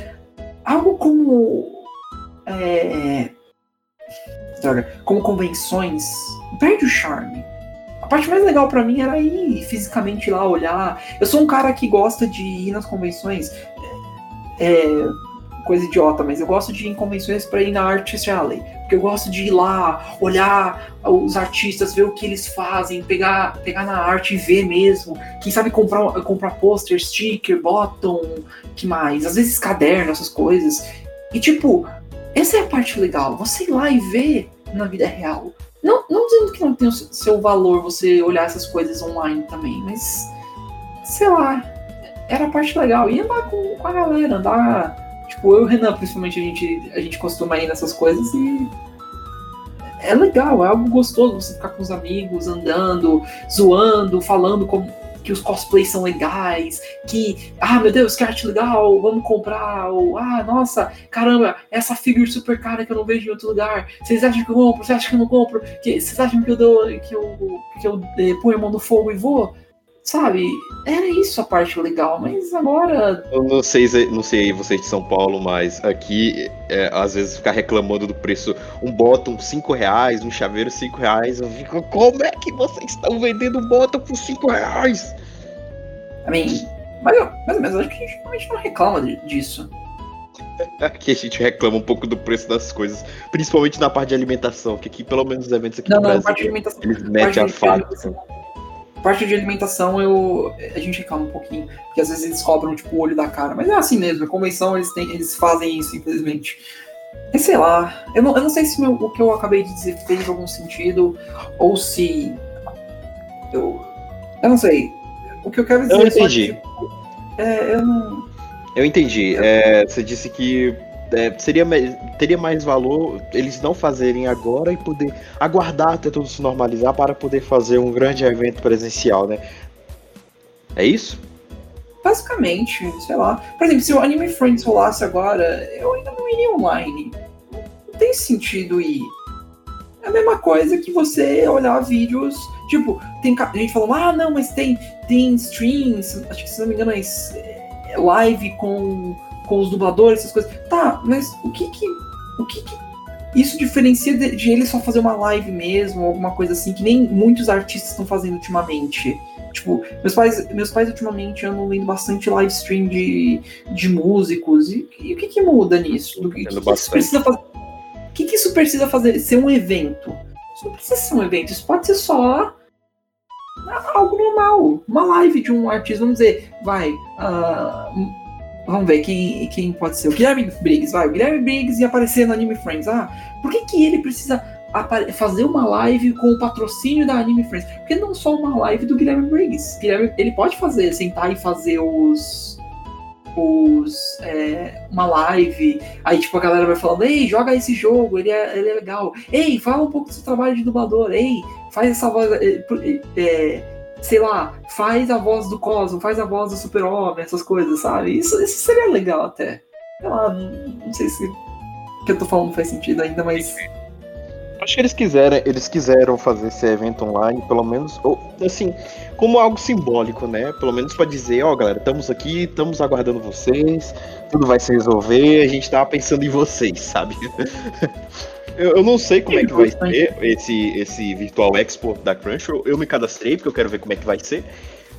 algo como. É, droga, como convenções, perde o charme. A parte mais legal pra mim era ir fisicamente lá olhar. Eu sou um cara que gosta de ir nas convenções. É, coisa idiota, mas eu gosto de ir em convenções pra ir na Artist Alley. Porque eu gosto de ir lá, olhar os artistas, ver o que eles fazem, pegar, pegar na arte e ver mesmo. Quem sabe comprar, comprar pôster, sticker, bottom, que mais? Às vezes caderno, essas coisas. E tipo, essa é a parte legal. Você ir lá e ver na vida real. Não, não dizendo que não tem o seu- seu valor você olhar essas coisas online também, mas sei lá, era a parte legal. E andar com, com a galera, andar. Tipo, eu e o Renan, principalmente, a gente, a gente costuma ir nessas coisas e. É legal, é algo gostoso você ficar com os amigos, andando, zoando, falando como que os cosplays são legais, que, ah, meu Deus, que arte legal, vamos comprar, ou, ah, nossa, caramba, essa figure super cara que eu não vejo em outro lugar, vocês acham que eu compro, vocês acham que eu não compro, que, vocês acham que eu dou, que eu, que eu eh, ponho a mão no fogo e vou? Sabe, era isso a parte legal, mas agora. Eu não sei, não sei vocês de São Paulo, mas aqui, é, às vezes, ficar reclamando do preço, um bottom 5 reais, um chaveiro 5 reais, eu fico, como é que vocês estão vendendo um bottom por 5 reais? Mean, mas, mais ou menos, acho que a gente não reclama disso. Aqui a gente reclama um pouco do preço das coisas, principalmente na parte de alimentação, que aqui, pelo menos, os eventos aqui não, no não, Brasil, parte de alimentação, eles metem a faca. Parte de alimentação eu, a gente reclama um pouquinho, porque às vezes eles cobram tipo, o olho da cara, mas é assim mesmo, a convenção eles, têm, eles fazem isso, infelizmente. E sei lá, eu não, eu não sei se meu, o que eu acabei de dizer fez algum sentido, ou se. Eu, eu não sei. O que eu quero dizer eu entendi. é, tipo, é eu não. Eu entendi. É, você disse que é, seria, teria mais valor eles não fazerem agora e poder aguardar até tudo se normalizar para poder fazer um grande evento presencial, né? É isso? Basicamente, sei lá. Por exemplo, se o Anime Friends rolasse agora, eu ainda não iria online. Não tem sentido ir. É a mesma coisa que você olhar vídeos. Tipo, tem gente falou, ah, não, mas tem, tem streams, acho que se não me engano é, é live com com os dubladores, essas coisas. Tá, mas o que que. O que, que isso diferencia de, de ele só fazer uma live mesmo, alguma coisa assim, que nem muitos artistas estão fazendo ultimamente. Tipo, meus pais, meus pais ultimamente andam vendo bastante live stream de, de músicos. E, e o que, que muda nisso? O que, que, que, isso precisa fazer? O que, que isso precisa fazer? Ser um evento? Isso não precisa ser um evento, isso pode ser só algo normal. Uma live de um artista, vamos dizer, vai. Uh, Vamos ver quem, quem pode ser. O Guilherme Briggs, vai. O Guilherme Briggs ia aparecer no Anime Friends. Ah, por que, que ele precisa fazer uma live com o patrocínio da Anime Friends? Porque não só uma live do Guilherme Briggs. Guilherme, ele pode fazer, sentar e fazer os. Os. É, uma live. Aí, tipo, a galera vai falando: Ei, joga esse jogo, ele é, ele é legal. Ei, fala um pouco do seu trabalho de dublador. Ei, faz essa voz. É, é, sei lá, faz a voz do Cosmo, faz a voz do Super-Homem, essas coisas, sabe? Isso, isso seria legal até. Sei lá, não, sei se o que eu tô falando faz sentido ainda, mas. Acho que eles quiseram, eles quiseram fazer esse evento online, pelo menos, ou, assim, como algo simbólico, né? Pelo menos para dizer, ó, oh, galera, estamos aqui, estamos aguardando vocês, tudo vai se resolver, a gente tava pensando em vocês, sabe? Eu, eu, não sei como é que vai ser esse, esse Virtual Expo da Crunchyroll. Eu me cadastrei porque eu quero ver como é que vai ser.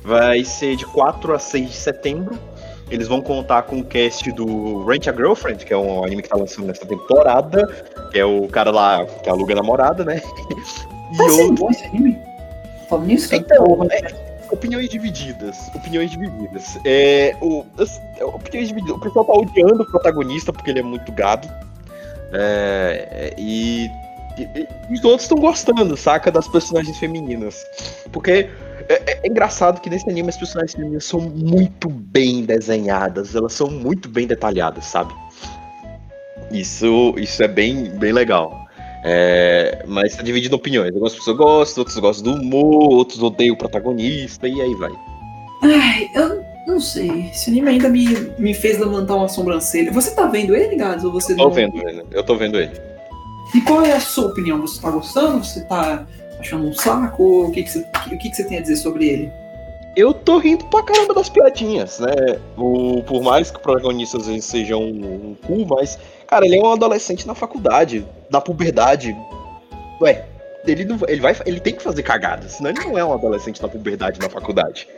Vai ser de 4 a 6 de setembro. Eles vão contar com o cast do Rent a Girlfriend, que é um anime que tá lançando nessa temporada. Que é o cara lá que aluga a namorada, né? E tá outro... bom esse anime? Falando nisso, então, é, opiniões divididas. Opiniões divididas. É, o, opiniões divididas. O pessoal tá odiando o protagonista porque ele é muito gado. É, e, e, e, os outros estão gostando, saca? Das personagens femininas. Porque é, é, é, engraçado que nesse anime as personagens femininas são muito bem desenhadas, elas são muito bem detalhadas, sabe? Isso, isso é bem, bem legal. É, mas tá dividindo opiniões. Algumas pessoas gostam, outros gostam do humor, outros odeiam o protagonista, e aí vai. Ai, eu não sei. Esse anime ainda me, me fez levantar uma sobrancelha. Você tá vendo ele, Gads? Ou você tô não... vendo ele. Eu tô vendo ele. E qual é a sua opinião? Você tá gostando? Você tá achando um saco? O que, que, você, o que, que você tem a dizer sobre ele? Eu tô rindo pra caramba das piadinhas, né? O, por mais que o protagonista às vezes seja um, um cu, mas, cara, ele é um adolescente na faculdade, na puberdade. Ué, ele, não, ele, vai, ele tem que fazer cagadas, senão ele não é um adolescente na puberdade na faculdade.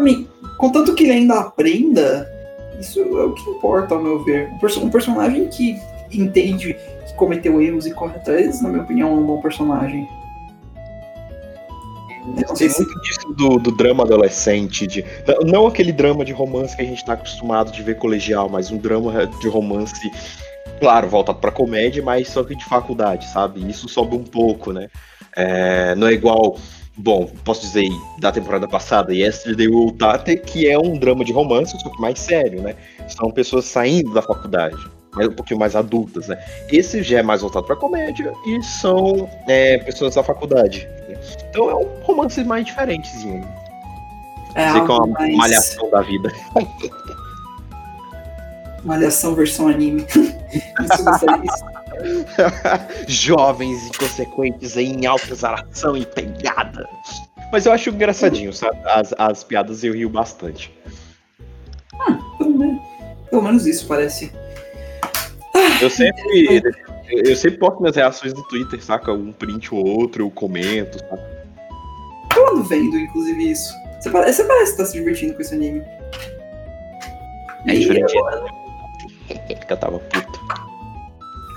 I contanto que ele ainda aprenda, isso é o que importa, ao meu ver. Um personagem que entende que cometeu erros e corre atrás, na minha opinião, é um bom personagem. Não sei se... muito disso do, do, drama adolescente, de, não aquele drama de romance que a gente está acostumado de ver colegial, mas um drama de romance, claro, voltado para comédia, mas só que de faculdade, sabe? Isso sobe um pouco, né? É, não é igual bom, posso dizer, da temporada passada, Yesterday Will Tate, que é um drama de romance, só que mais sério, né? São pessoas saindo da faculdade, um pouquinho mais adultas, né? Esse já é mais voltado para comédia e são é, pessoas da faculdade. Né? Então é um romance mais diferentezinho. É Sei que é uma mais... malhação da vida. Malhação versão anime. isso, Jovens inconsequentes em alta exalação e pegada. Mas eu acho engraçadinho, sabe? As, as piadas eu rio bastante. Pelo menos, pelo menos isso parece. Eu sempre. Eu sempre posto minhas reações no Twitter, saca? Um print ou outro, eu comento, saca? Eu ando vendo, inclusive, isso. Você parece, você parece estar se divertindo com esse anime. É diferente. Que eu tava puto.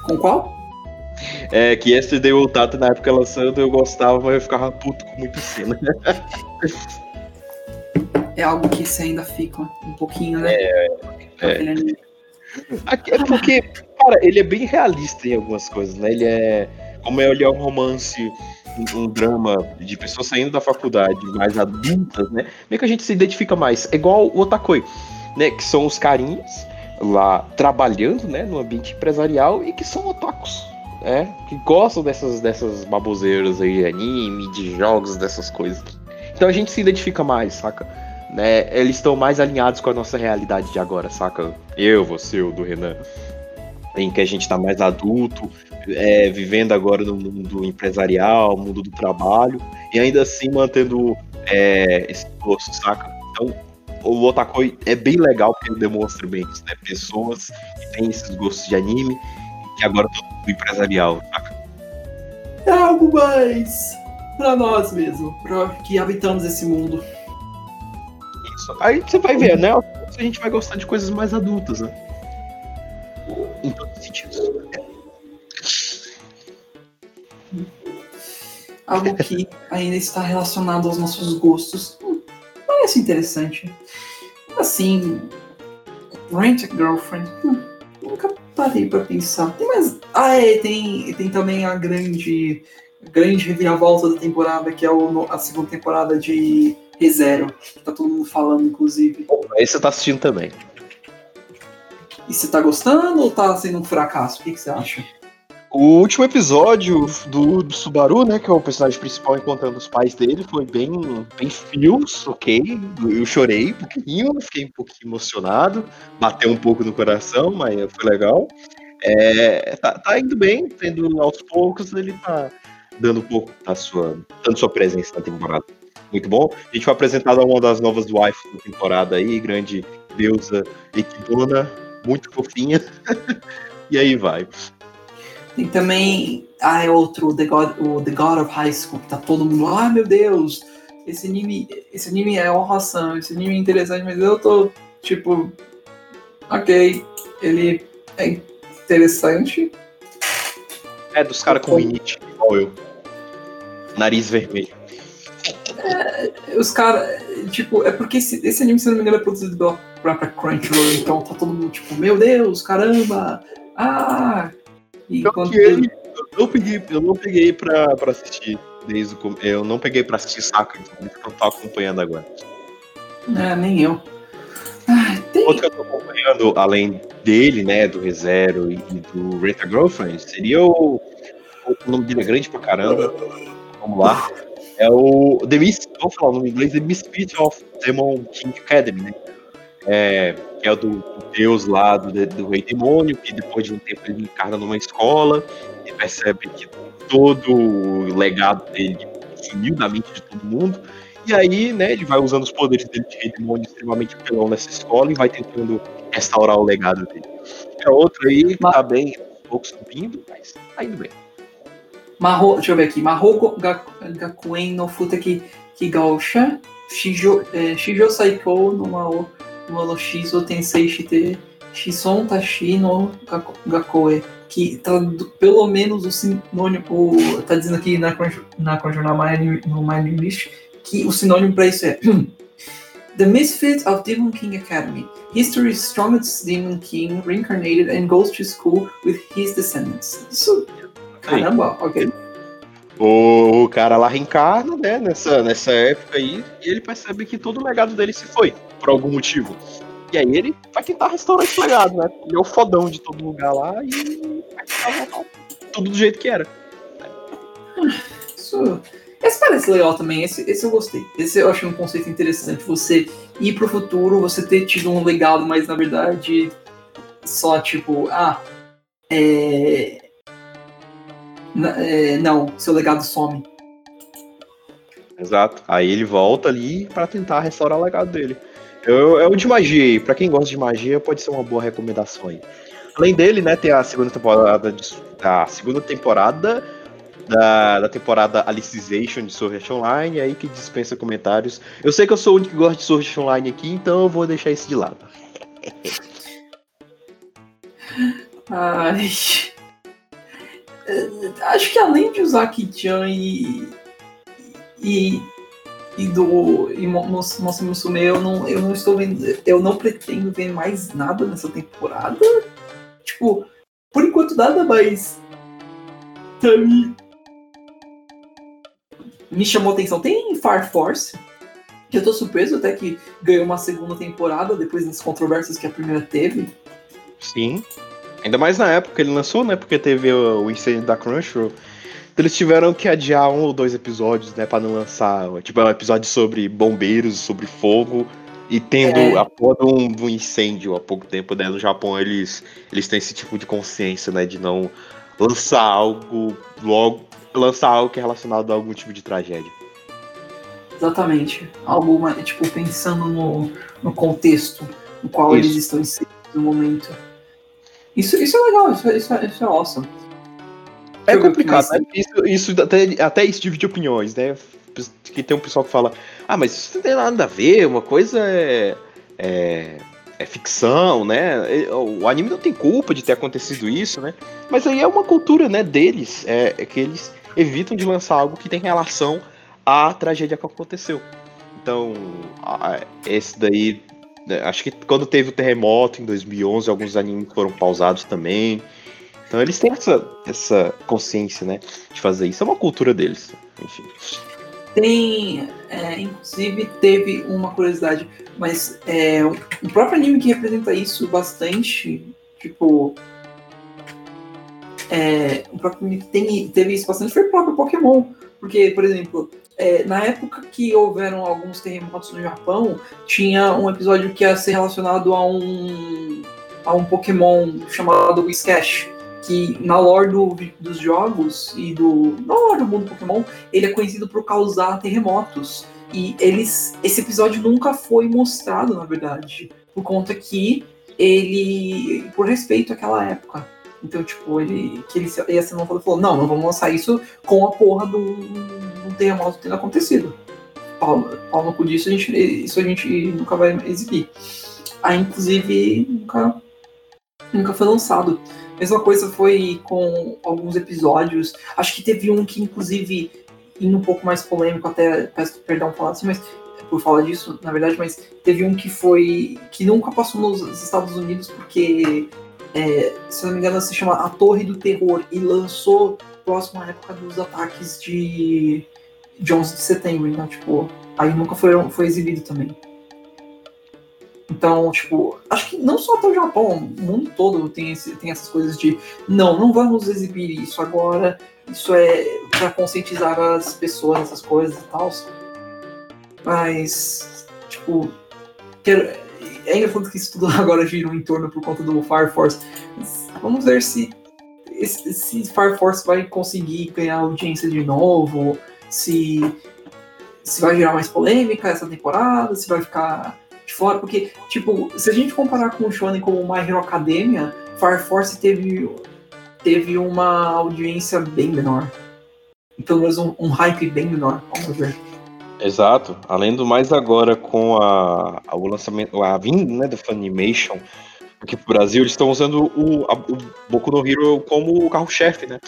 Com qual? É que Yesterday Will Tata na época lançando eu gostava, mas eu ficava puto com muita cena. É algo que você ainda fica um pouquinho, né? é. Anime. Aqui É porque, cara, ele é bem realista em algumas coisas, né? Ele é. Como ele é um romance, um, drama de pessoas saindo da faculdade, mais adultas, né? Meio que a gente se identifica mais. É igual o Otakoi, né? Que são os carinhas lá trabalhando, né? No ambiente empresarial e que são otakus, né? Que gostam dessas, dessas baboseiras aí, de anime, de jogos, dessas coisas. Então a gente se identifica mais, saca? Né? Eles estão mais alinhados com a nossa realidade de agora, saca? Eu, você, o do Renan. Em que a gente tá mais adulto, é, vivendo agora no mundo empresarial, mundo do trabalho, e ainda assim mantendo é, esse gosto, saca? Então, o Otakoi é bem legal porque ele demonstra bem isso, né? Pessoas que têm esses gostos de anime e que agora estão no mundo empresarial, saca? É algo mais pra nós mesmo, pra que habitamos esse mundo. Isso. Aí você vai ver, né? A gente vai gostar de coisas mais adultas, né? Em todos os sentidos. Algo que ainda está relacionado aos nossos gostos. Parece interessante. Assim, Rent a Girlfriend. Hum, nunca parei pra pensar. Tem mais. Ah, é, tem, tem também a grande. Grande reviravolta da temporada, que é o, a segunda temporada de ReZero, que tá todo mundo falando, inclusive. Esse você tá assistindo também. E você tá gostando ou tá sendo um fracasso? O que, que você acha? O último episódio do, do Subaru, né, que é o personagem principal encontrando os pais dele, foi bem, bem feels, ok. Eu chorei um pouquinho, fiquei um pouquinho emocionado, bateu um pouco no coração, mas foi legal. É, tá, tá indo bem, tendo aos poucos, ele tá dando um pouco da sua, dando sua presença na temporada. Muito bom. A gente foi apresentado a uma das novas wives da temporada aí, grande deusa Equidona, muito fofinha. e aí vai. Tem também. Ah, é outro, The God, o The God of High School, que tá todo mundo. Ah, meu Deus! Esse anime, esse anime é awesome, esse anime é interessante, mas eu tô tipo. Ok, ele é interessante. É dos caras com rinite, igual eu. Nariz vermelho. Os caras. Tipo, é porque esse, esse anime, se não me engano, é produzido pela própria Crunchyroll, então tá todo mundo tipo, meu Deus, caramba! Ah! E quando- que ele, eu não peguei, eu não peguei pra, pra assistir desde o. Eu não peguei pra assistir saca, então eu tô acompanhando agora. É, nem eu. Ah, tem. Outro que eu tô acompanhando, além dele, né, do ReZero e, do Renta Girlfriend, seria o. O nome dele é grande pra caramba. Vamos lá. É o The Mis, vou falar o nome em inglês, The Misfit of Demon King Academy, né? É, que é o do, do deus lá, do, do rei demônio, que depois de um tempo ele encarna numa escola e percebe que todo o legado dele sumiu da mente de todo mundo. E aí, né, ele vai usando os poderes dele de rei demônio extremamente pelão nessa escola e vai tentando restaurar o legado dele. É outro aí que tá bem, um pouco subindo, mas tá indo bem. Maho, deixa eu ver aqui. Ga- Gakuen no Futaki Kigaosha Shijo, eh, Shijo Saiko no Mao no Shizo Tensei Shite Shison Tashi no Gako- Gakoe. Que tá pelo menos o sinônimo. o- tá dizendo aqui na, na My, no My English que o sinônimo pra isso é. The Misfits of Demon King Academy. History's strongest Demon King reincarnated and goes to school with his descendants. Isso. Caramba, ok. O, o cara lá reencarna, né, nessa, nessa época aí, e ele percebe que todo o legado dele se foi, por algum motivo. E aí ele vai tentar restaurar esse legado, né? Ele é o fodão de todo lugar lá e tudo do jeito que era. Isso. Esse parece legal também, esse, esse eu gostei. Esse eu achei um conceito interessante. Você ir pro futuro, você ter tido um legado, mas na verdade só tipo, ah, é. É, não, seu legado some. Exato. Aí ele volta ali pra tentar restaurar o legado dele. Eu, é o de magia, pra quem gosta de magia, pode ser uma boa recomendação aí. Além dele, né, tem a segunda temporada de, a segunda temporada da, da temporada Alicization de Sword Online, aí que dispensa comentários. Eu sei que eu sou o único que gosta de Sword Online aqui, então eu vou deixar isso de lado. Ai. Acho que além de usar Kichan e. e. e do. e Nossa Musume, eu não, eu não estou vendo. Eu não pretendo ver mais nada nessa temporada. Tipo, por enquanto nada mais. Tá me. Me chamou atenção. Tem Fire Force, que eu tô surpreso até que ganhou uma segunda temporada depois das controvérsias que a primeira teve. Sim. Ainda mais na época que ele lançou, né? Porque teve o, o incêndio da Crunchyroll. Então eles tiveram que adiar um ou dois episódios, né? Pra não lançar. Tipo, é um episódio sobre bombeiros, sobre fogo. E tendo É. a porra de um, um incêndio há pouco tempo, né? No Japão eles, eles têm esse tipo de consciência, né? De não lançar algo logo. Lançar algo que é relacionado a algum tipo de tragédia. Exatamente. Algo mais, tipo, pensando no, no contexto no qual Isso. eles estão inseridos no momento. Isso, isso é legal, isso, é- isso, é- isso é awesome. É eu complicado, né? Isso, isso até, até isso divide opiniões, né? Que tem um pessoal que fala, ah, mas isso não tem nada a ver, uma coisa é, é, é ficção, né? O anime não tem culpa de ter acontecido isso, né? Mas aí é uma cultura, né, deles, é, é que eles evitam de lançar algo que tem relação à tragédia que aconteceu. Então, esse daí, acho que quando teve o terremoto em 2011, alguns animes foram pausados também. Então eles têm essa, essa consciência, né, de fazer isso. É uma cultura deles. Enfim. Tem, é, inclusive, teve uma curiosidade, mas é, o próprio anime que representa isso bastante, tipo. É, o próprio anime que tem, teve isso bastante foi o próprio Pokémon. Porque, por exemplo, é, na época que houveram alguns terremotos no Japão, tinha um episódio que ia ser relacionado a um, a um Pokémon chamado Whiscash. Que na lore do- dos jogos e do. Na lore do mundo Pokémon, ele é conhecido por causar terremotos. E eles. Esse episódio nunca foi mostrado, na verdade. Por conta que ele. Por respeito àquela época. Então, tipo, ele. Que ele se- ia ser lançado e falou: não, não vamos lançar isso com a porra do, do terremoto tendo acontecido. Pau, pau no cu disso, a gente, isso a gente nunca vai exibir. Aí, inclusive, nunca, nunca foi lançado. Mesma coisa foi com alguns episódios. Acho que teve um que, inclusive, indo um pouco mais polêmico, até peço perdão falar assim, mas por falar disso, na verdade, mas teve um que foi. que nunca passou nos Estados Unidos porque, é, se não me engano, se chama A Torre do Terror e lançou próximo à época dos ataques de, de 11 de setembro. Então, tipo, aí nunca foi, foi exibido também. Então, tipo, acho que não só até o Japão, o mundo todo tem, esse, tem essas coisas de não, não vamos exibir isso agora, isso é para conscientizar as pessoas, essas coisas e tal. Mas, tipo, quero, é engraçado que isso tudo agora gira em torno por conta do Fire Force. Vamos ver se esse, se Fire Force vai conseguir ganhar audiência de novo, se, se vai gerar mais polêmica essa temporada, se vai ficar de fora, porque, tipo, se a gente comparar com o Shonen como My Hero Academia, Fire Force teve, teve uma audiência bem menor. Pelo menos um, um hype bem menor, vamos ver. Exato. Além do mais, agora com a, a- o lançamento, a vinda né, da Funimation aqui pro Brasil, eles estão usando o, a- o Boku no Hero como o carro-chefe, né?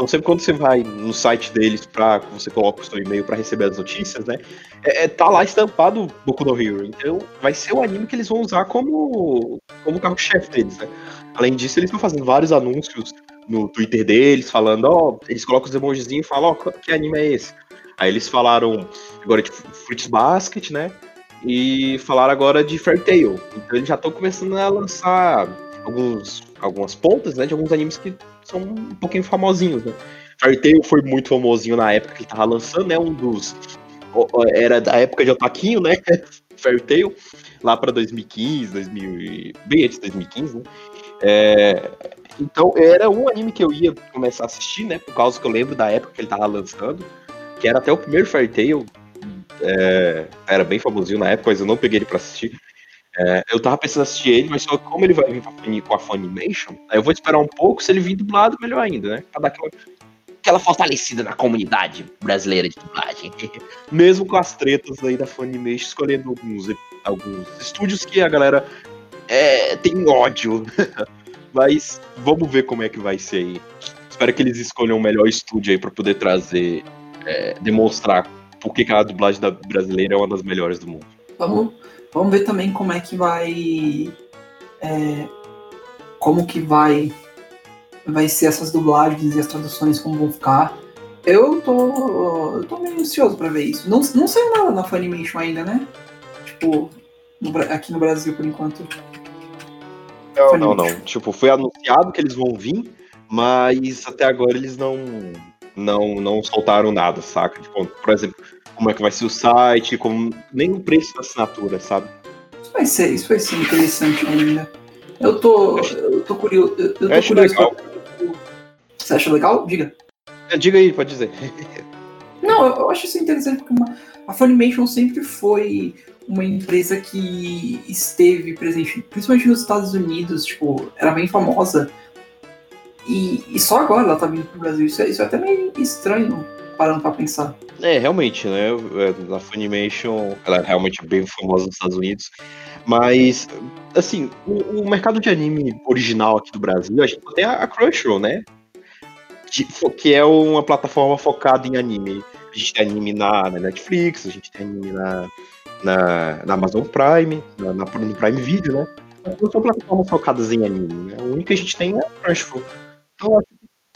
Então sempre quando você vai no site deles para você coloca o seu e-mail para receber as notícias, né? É, é, tá lá estampado Boku no Hero. Então vai ser o anime que eles vão usar como como carro-chefe deles, né? Além disso, eles estão fazendo vários anúncios no Twitter deles, falando, ó, eles colocam os emojizinhos e falam, ó, que anime é esse? Aí eles falaram agora de Fruits Basket, né? E falaram agora de Fairy Tail. Então eles já estão começando a lançar alguns, algumas pontas, né? De alguns animes que são um pouquinho famosinhos, né? Fairy Tail foi muito famosinho na época que ele tava lançando, né? Um dos. Era da época de Otaquinho, né? Fairy Tail, lá pra 2015, 2000, e- bem antes de 2015, né? É, então era um anime que eu ia começar a assistir, né? Por causa que eu lembro da época que ele tava lançando, que era até o primeiro Fairy Tail, é, era bem famosinho na época, mas eu não peguei ele pra assistir. É, eu tava pensando em assistir ele, mas só como ele vai vir com a Funimation, aí eu vou esperar um pouco, se ele vir dublado, melhor ainda, né? Pra dar aquela, aquela fortalecida na comunidade brasileira de dublagem. Mesmo com as tretas aí da Funimation, escolhendo alguns, alguns estúdios que a galera é, tem ódio. mas vamos ver como é que vai ser aí. Espero que eles escolham o melhor estúdio aí pra poder trazer, é, demonstrar por que a dublagem da brasileira é uma das melhores do mundo. Vamos, vamos ver também como é que vai. É, como que vai vai ser essas dublagens e as traduções como vão ficar. Eu tô, eu tô meio ansioso pra ver isso. Não, não saiu nada na Funimation ainda, né? Tipo, no, aqui no Brasil por enquanto. Não, não, não. Tipo, foi anunciado que eles vão vir, mas até agora eles não não não soltaram nada, saca? Tipo, por exemplo, como é que vai ser o site, como nem o preço da assinatura, sabe? Isso vai ser, isso vai ser interessante ainda. Eu tô, eu tô curioso. Eu, eu tô curioso. Legal. Você acha legal? Diga. É, diga aí, pode dizer. Não, eu, eu acho isso interessante porque uma, a Funimation sempre foi uma empresa que esteve presente, principalmente nos Estados Unidos, tipo, era bem famosa. E, e só agora ela tá vindo pro Brasil. Isso é, isso é até meio estranho, parando pra pensar. É, realmente, né? É, a Funimation, ela é realmente bem famosa nos Estados Unidos. Mas, assim, o, o mercado de anime original aqui do Brasil, a gente tem a, Crunchyroll, né? De, que é uma plataforma focada em anime. A gente tem anime na, na Netflix, a gente tem anime na, na, na Amazon Prime, na, na, no Prime Video, né? Não são plataformas focadas em anime, né? A única que a gente tem é a Crunchyroll. Então, o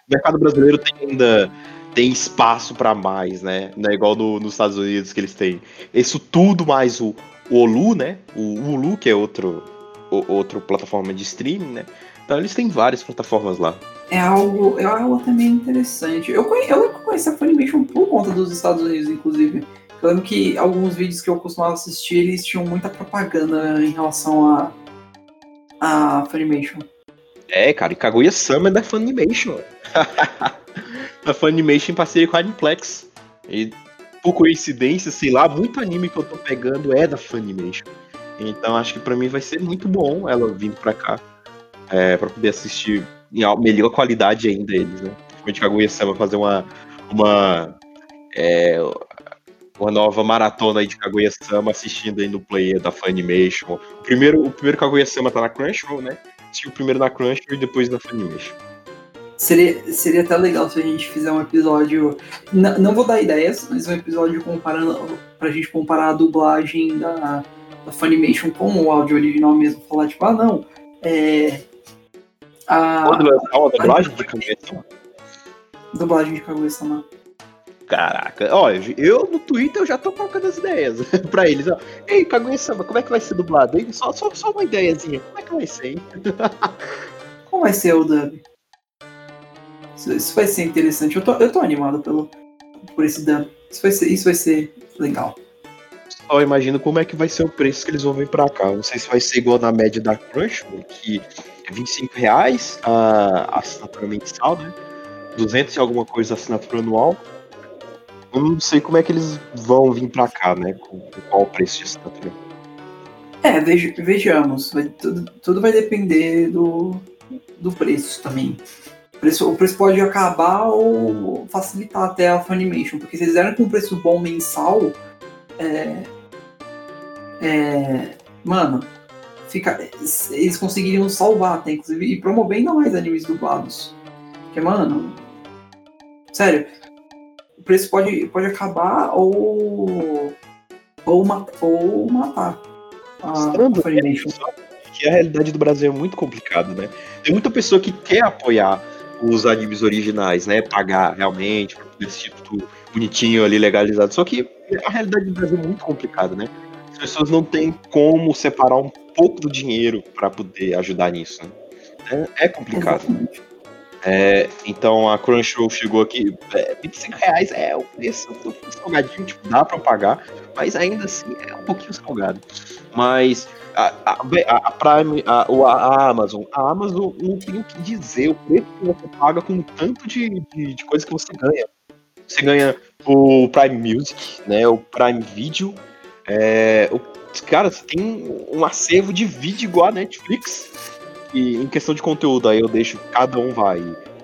mercado brasileiro tem ainda tem espaço para mais, né? Não é igual no, nos Estados Unidos que eles têm isso tudo mais o, o Olu, né? O Hulu, que é outro, o, outro plataforma de streaming, né? Então eles têm várias plataformas lá. É algo, é algo também interessante. Eu, conhe, eu conheci a Funimation por conta dos Estados Unidos, inclusive. Eu lembro que alguns vídeos que eu costumava assistir, eles tinham muita propaganda em relação a, a Funimation. É, cara, e Kaguya-sama é da Funimation. a Funimation em parceria com a Aniplex. E por coincidência, sei lá, muito anime que eu tô pegando é da Funimation. Então acho que para mim vai ser muito bom ela vindo pra cá. É, pra poder assistir em melhor qualidade ainda eles, né? Principalmente Kaguya-sama fazer uma. uma é, uma nova maratona aí de Kaguya-sama assistindo aí no player da Funimation. O primeiro, o primeiro Kaguya-sama tá na Crunchyroll, né? Assisti o primeiro na Crunchyroll e depois na Funimation. Seria, seria até legal se a gente fizer um episódio. Não, não vou dar ideias, mas um episódio comparando. Pra gente comparar a dublagem da, da Funimation com o áudio original mesmo. Falar, tipo, ah, não. É. A. A, dublagem de Kaguya-sama? Dublagem de Kaguya-sama. Caraca, olha, eu no Twitter eu já tô colocando as ideias pra eles, ó. Ei, Kaguya-sama, como é que vai ser dublado? Só, só, só uma ideiazinha, como é que vai ser, hein? Como vai ser o dub? Isso, vai ser interessante. Eu tô, eu tô animado pelo, por esse dano. Isso vai, ser, isso vai ser legal. Só imagino como é que vai ser o preço que eles vão vir pra cá. Não sei se vai ser igual na média da Crunchyroll, que é 25 reais a assinatura mensal, né? 200 e alguma coisa a assinatura anual. Eu não sei como é que eles vão vir pra cá, né? Com, com qual o preço de assinatura. É, vejamos. Vai, tudo, tudo vai depender do, do preço também preço, o preço pode acabar ou facilitar até a Funimation, porque se eles deram com um preço bom mensal, é, é, mano, fica, eles conseguiriam salvar até, inclusive, e promover ainda mais animes dublados. Porque, mano, sério, o preço pode, pode acabar ou, ou, ou matar a, a Funimation. Que a realidade do Brasil é muito complicada, né? Tem muita pessoa que quer apoiar os animes originais, né? Pagar realmente para poder assistir tudo bonitinho ali, legalizado. Só que a realidade do Brasil é muito complicada, né? As pessoas não têm como separar um pouco do dinheiro para poder ajudar nisso. Né? É, é, complicado. É, então a Crunchyroll chegou aqui, é, 25 reais é o preço do salgadinho, tipo, dá para pagar, mas ainda assim é um pouquinho salgado. Mas a, a, a Prime, a, a, Amazon, a Amazon não tem o que dizer, o preço que você paga com tanto de, de, de coisa que você ganha. Você ganha o Prime Music, né? O Prime Video. É, o, cara, você tem um acervo de vídeo igual a Netflix. E em questão de conteúdo, aí eu deixo cada um vai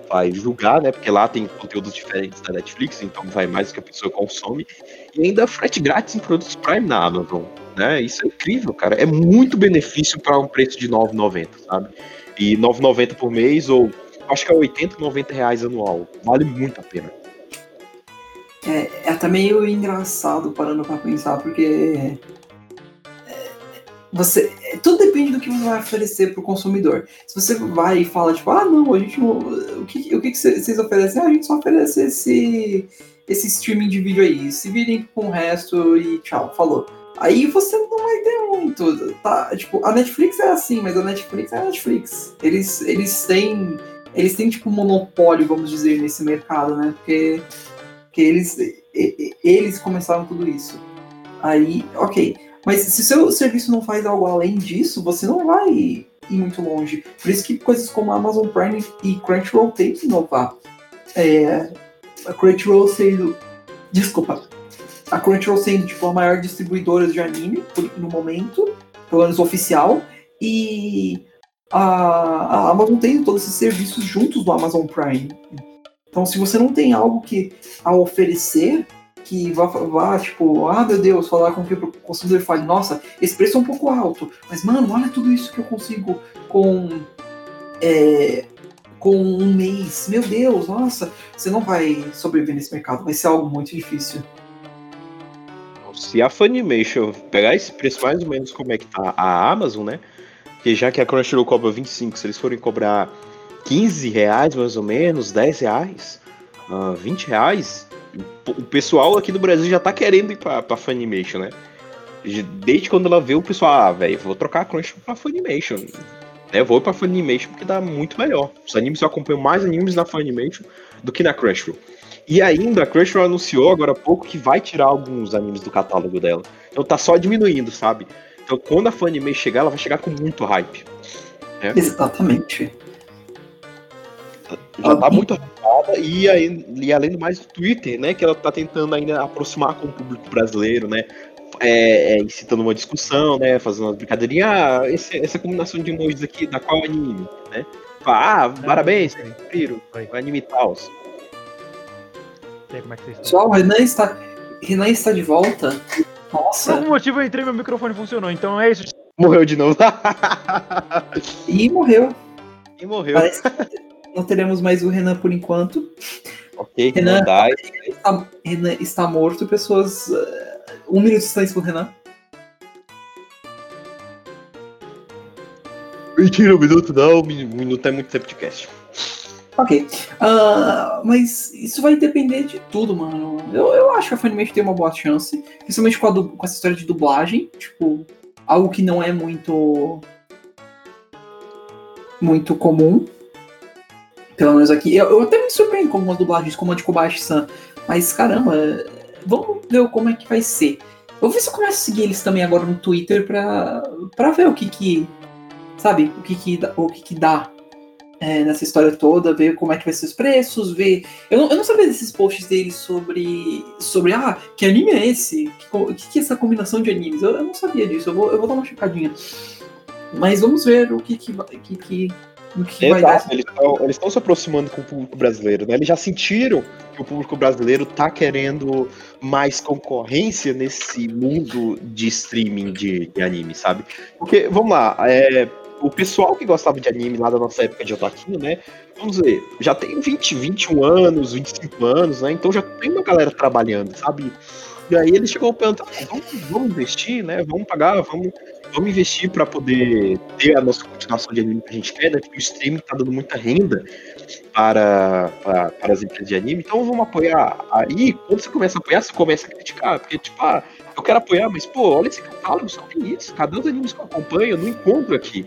vai julgar, né? Porque lá tem conteúdos diferentes da Netflix, então vai mais do que a pessoa consome. E ainda frete grátis em produtos Prime na Amazon, né? Isso é incrível, cara. É muito benefício para um preço de 9,90, sabe? E 9,90 por mês ou acho que é 80, 90 reais anual. Vale muito a pena. É, é até meio engraçado parando para pensar, porque você tudo depende do que você vai oferecer para o consumidor. Se você vai e fala tipo, ah não, a gente não, o que o que vocês oferecem? Ah, a gente só oferece esse esse streaming de vídeo aí, se virem com o resto e tchau, falou. Aí você não vai ter muito, tá? Tipo, a Netflix é assim, mas a Netflix é a Netflix. Eles eles têm eles têm tipo um monopólio, vamos dizer, nesse mercado, né? Porque, porque eles eles começaram tudo isso. Aí, ok. Mas se seu serviço não faz algo além disso, você não vai ir muito longe. Por isso que coisas como Amazon Prime e Crunchyroll têm que inovar. É, a Crunchyroll sendo. Desculpa. A Crunchyroll sendo tipo, a maior distribuidora de anime no momento, pelo menos oficial, e a, a Amazon tem todos esses serviços juntos do Amazon Prime. Então, se você não tem algo que a oferecer, que vá, vá, tipo, ah, meu Deus, falar com que o consumidor fale, nossa, esse preço é um pouco alto, mas, mano, olha tudo isso que eu consigo com, é, com um mês. Meu Deus, nossa, você não vai sobreviver nesse mercado, vai ser algo muito difícil. Se a Funimation pegar esse preço mais ou menos como é que tá a Amazon, né? Que já que a Crunchyroll cobra 25, se eles forem cobrar 15 reais mais ou menos, 10 reais, uh, ah, 20 reais, o pessoal aqui do Brasil já tá querendo ir pra, pra Funimation, né? Desde quando ela vê o pessoal, ah, velho, vou trocar a Crunch pra Funimation. Né? Vou pra Funimation porque dá muito melhor. Os animes eu acompanho mais animes na Funimation do que na Crunchyroll. E ainda a Crunchyroll anunciou agora há pouco que vai tirar alguns animes do catálogo dela. Então tá só diminuindo, sabe? Então quando a Funimation chegar, ela vai chegar com muito hype. Né? Exatamente. Já tá muito hypada e, e além do mais o Twitter, né? Que ela tá tentando ainda aproximar com o público brasileiro, né? É, é, incitando uma discussão, né? Fazendo uma brincadeirinha. Ah, esse, essa combinação de emojis aqui, da qual anime, né? Ah, parabéns, Priro, o anime tal. Como é que Pessoal, o Renan está, Renan está de volta. Nossa. Por algum motivo eu entrei meu microfone funcionou, então é isso. Morreu de novo. e morreu. E morreu. Parece, não teremos mais o Renan por enquanto. Ok, Renan, está, Renan está morto, pessoas. Uh, um minuto de silêncio pro Renan. Mentira, um minuto não, um minuto é muito tempo de cast. Ok. Uh, mas isso vai depender de tudo, mano. Eu, eu acho que a Funimation tem uma boa chance. Principalmente com, a, com essa história de dublagem. Tipo, algo que não é muito. Muito comum. Pelo menos aqui. Eu, eu até me surpreendo com algumas dublagens, como a de Kobayashi-san. Mas caramba, vamos ver como é que vai ser. Eu vou ver se eu começo a seguir eles também agora no Twitter pra, pra ver o que que. Sabe? O que que, o que, que dá é, nessa história toda, ver como é que vai ser os preços, ver. Eu não, eu não sabia desses posts deles sobre. sobre ah, que anime é esse? O que, que, é essa combinação de animes? Eu, eu, não sabia disso, eu vou, eu vou dar uma checadinha. Mas vamos ver o que que, que, que que Exato, eles estão se aproximando com o público brasileiro, né? Eles já sentiram que o público brasileiro tá querendo mais concorrência nesse mundo de streaming de, de anime, sabe? Porque, vamos lá, é, o pessoal que gostava de anime lá da nossa época de otaquinho, né? Vamos ver, já tem 20, 21 anos, 25 anos, né? Então já tem uma galera trabalhando, sabe? E aí eles chegou perguntar, vamos, vamos investir, né? Vamos pagar, vamos vamos investir para poder ter a nossa continuação de anime que a gente quer, né? Porque o streaming tá dando muita renda para, para, para, as empresas de anime, então vamos apoiar. Aí, quando você começa a apoiar, você começa a criticar, porque, tipo, ah, eu quero apoiar, mas, pô, olha esse catálogo, só tem isso. Cadê os animes que eu acompanho? Eu não encontro aqui.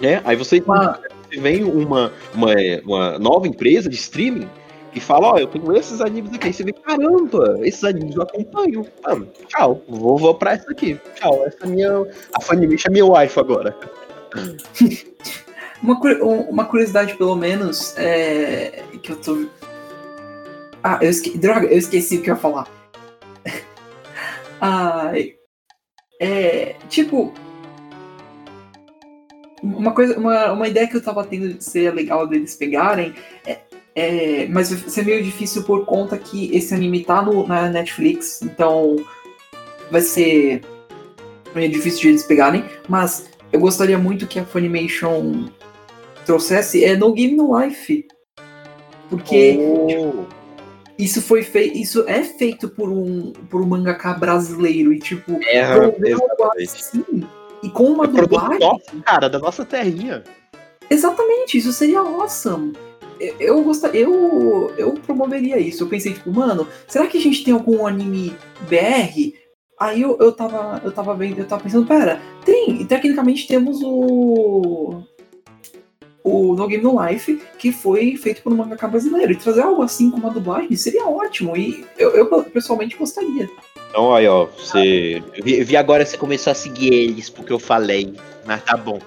Né? Aí você, ah. você vem uma, uma, uma nova empresa de streaming e fala, ó, oh, eu tenho esses animes aqui. Aí você vê, caramba, esses animes eu acompanho. Mano, tchau, vou, vou pra essa aqui. Tchau, essa é minha. A Funimation é minha wife agora. uma, uma curiosidade, pelo menos, é que eu tô. Ah, eu esque... droga, eu esqueci o que eu ia falar. Ai. É. Tipo. Uma coisa, uma, uma ideia que eu tava tendo de ser legal deles pegarem é, é, mas vai ser meio difícil por conta que esse anime tá no, na Netflix, então vai ser meio difícil de eles pegarem, mas eu gostaria muito que a Funimation trouxesse é No Game No Life. Porque Oh. isso foi feito. Isso é feito por um, por um mangaka brasileiro. E tipo, É, assim. E com uma É dublagem. nosso, cara, da nossa terrinha. Exatamente, isso seria awesome. Eu, eu, gosta- eu, eu promoveria isso. Eu pensei, tipo, mano, será que a gente tem algum anime BR? Aí eu, eu tava. Eu tava vendo, eu tava pensando, pera, tem, tecnicamente temos o. O No Game No Life, que foi feito por um mangaka brasileiro. E trazer algo assim com uma dublagem seria ótimo. E eu, eu pessoalmente gostaria. Então, aí, ó, você. Vi, vi agora você começou a seguir eles, porque eu falei. Mas tá bom.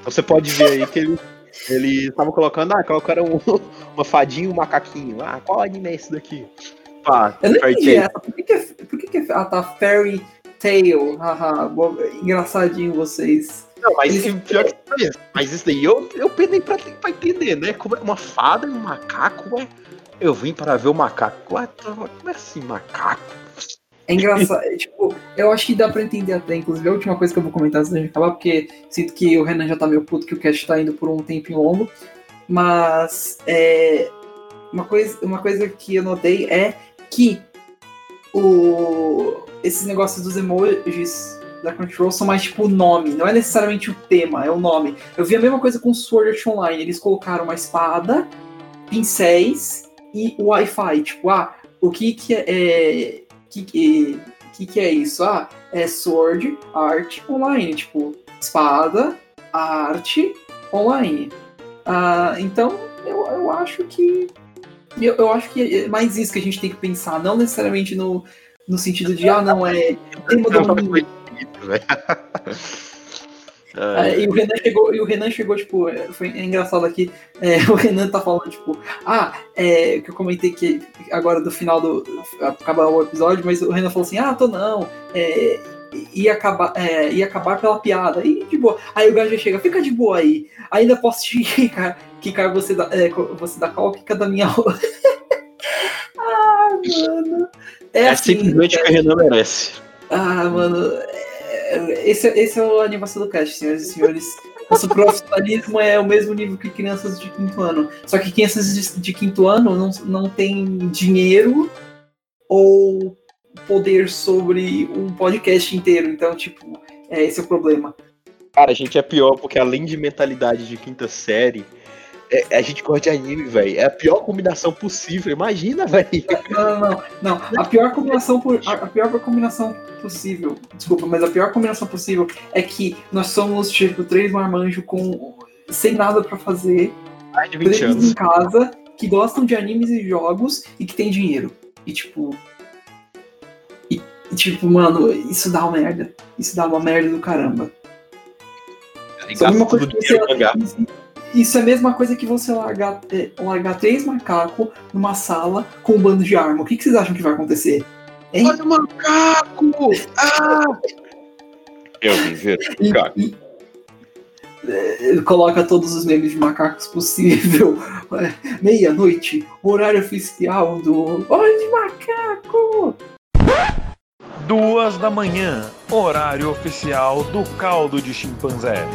Então você pode ver aí que ele. Eles estavam colocando, ah, colocaram um, uma fadinha e um macaquinho. Ah, qual anime é esse daqui? Pá, Eu não Fairy entendi essa. Por que, que, é, por que, que é. Ah, tá. Fairy Tail. Haha, engraçadinho vocês. Não, mas isso, pior que isso. Mas isso daí eu, eu penei pra, pra entender, né? Como é uma fada e um macaco, ué. Eu vim para ver o macaco. Ué, como é assim, macaco? É engraçado, é, tipo, eu acho que dá pra entender até, inclusive, a última coisa que eu vou comentar antes da gente acabar, porque sinto que o Renan já tá meio puto que o cast tá indo por um tempinho longo, mas é, uma, coisa, uma coisa que eu notei é que o, esses negócios dos emojis da Crunchyroll são mais tipo o nome, não é necessariamente o tema, é o nome. Eu vi a mesma coisa com Sword Art Online, eles colocaram uma espada, pincéis e o Wi-Fi, tipo, ah, o que que é, é que, que, que que é isso? Ah, é Sword Art Online, tipo, espada, arte online. Ah, então, eu, eu acho que. Eu, eu acho que é mais isso que a gente tem que pensar, não necessariamente no, no sentido de, ah, não, é tema do anime. Ah, É, e, o Renan chegou, e o Renan chegou, tipo, é, foi é engraçado aqui, é, o Renan tá falando, tipo, ah, é, que eu comentei que agora do final do. acabar o episódio, mas o Renan falou assim, ah, tô não, é, ia, acabar, é, ia acabar pela piada, e de boa. Aí o Gajo chega, fica de boa aí, ainda posso te quicar, quicar você, da, é, você da qual, quica da minha roupa. ah, mano. É, é assim, simplesmente o que o Renan merece. ah, mano, esse, esse é o animação do cast, senhoras e senhores. Nosso profissionalismo é o mesmo nível que crianças de quinto ano. Só que crianças de, de quinto ano não, não têm dinheiro ou poder sobre um podcast inteiro. Então, tipo, é, esse é o problema. Cara, a gente é pior, porque além de mentalidade de quinta série, é- a gente gosta de anime, velho. É a pior combinação possível. Imagina, velho. Não, não, não. não. A pior combinação por, a, a pior combinação possível, desculpa, mas a pior combinação possível é que nós somos tipo três marmanjos com sem nada pra fazer, Mais de 20 três anos. em casa que gostam de animes e jogos e que tem dinheiro. E tipo. E, tipo, mano, isso dá uma merda. Isso dá uma merda do caramba. Isso é a mesma coisa que você, isso é a mesma coisa que você largar, é, largar três macacos numa sala com um bando de arma. O que, que vocês acham que vai acontecer? Hein? Olha o macaco! Ah! Eu vim ver. E- e- é, coloca todos os memes de macacos possível. É, Meia-noite, horário oficial do. Hora de macaco! Duas da manhã, horário oficial do caldo de chimpanzé.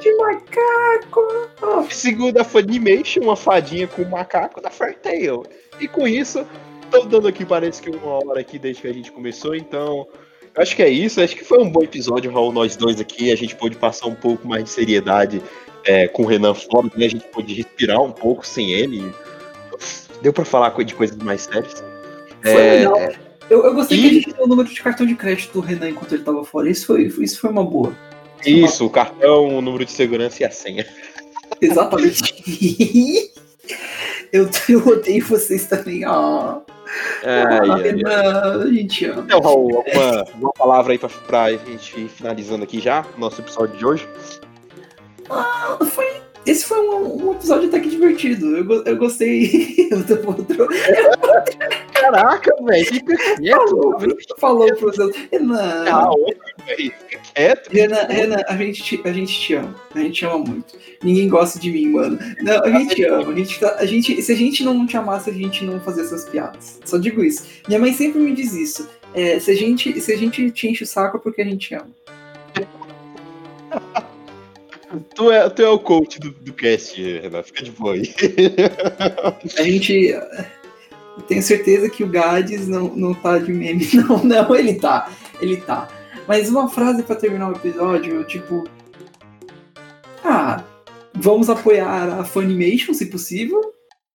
De macaco! Segundo a Funimation, uma fadinha com um macaco da Fairy Tail. E com isso, tô dando aqui, parece que uma hora aqui desde que a gente começou, então. Acho que é isso, acho que foi um bom episódio, Raul, nós dois aqui. A gente pôde passar um pouco mais de seriedade é, com o Renan fora, né? A gente pôde respirar um pouco sem ele. Deu pra falar de coisas mais sérias. Foi É, legal. Eu, eu gostei E- que a gente deu o número de cartão de crédito do Renan enquanto ele tava fora. Isso foi, isso foi uma boa. Isso, o cartão, o número de segurança e a senha. Exatamente. eu, eu odeio vocês também. Ah, Ai, ah, gente ama. Então, Raul, alguma, alguma palavra aí pra, pra gente ir finalizando aqui já, nosso episódio de hoje? Foi. Esse foi um, um, episódio até que divertido. Eu, eu gostei do outro. Caraca, velho, fica quieto. Falou, falou pro seus. Renan. Calma, fica quieto. Renan, Renan, a gente, te, a gente te ama. A gente te ama muito. Ninguém gosta de mim, mano. Não, a gente te ama. A gente, tá, a gente, se a gente não te amasse, a gente não fazia essas piadas. Só digo isso. Minha mãe sempre me diz isso. É, se, a gente, se a gente te enche o saco é porque a gente ama. Tu é, tu é o coach do, do cast, Renan. Fica de boa aí. A gente. Tenho certeza que o Gades não, não tá de meme. Não, não, ele tá. Ele tá. Mas uma frase para terminar o episódio, tipo. Ah, vamos apoiar a Funimation, se possível.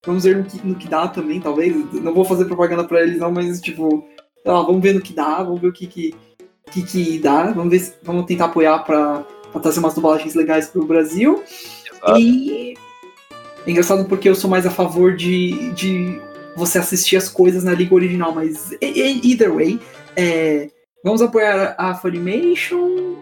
Vamos ver no que, no que dá também, talvez. Não vou fazer propaganda para eles, não, mas, tipo, lá, vamos ver no que dá, vamos ver o que que, que, que dá. Vamos ver, vamos tentar apoiar para pra trazer umas dublagens legais pro Brasil. Exato. E é engraçado porque eu sou mais a favor de, de você assistir as coisas na língua original, mas either way, é, vamos apoiar a Funimation.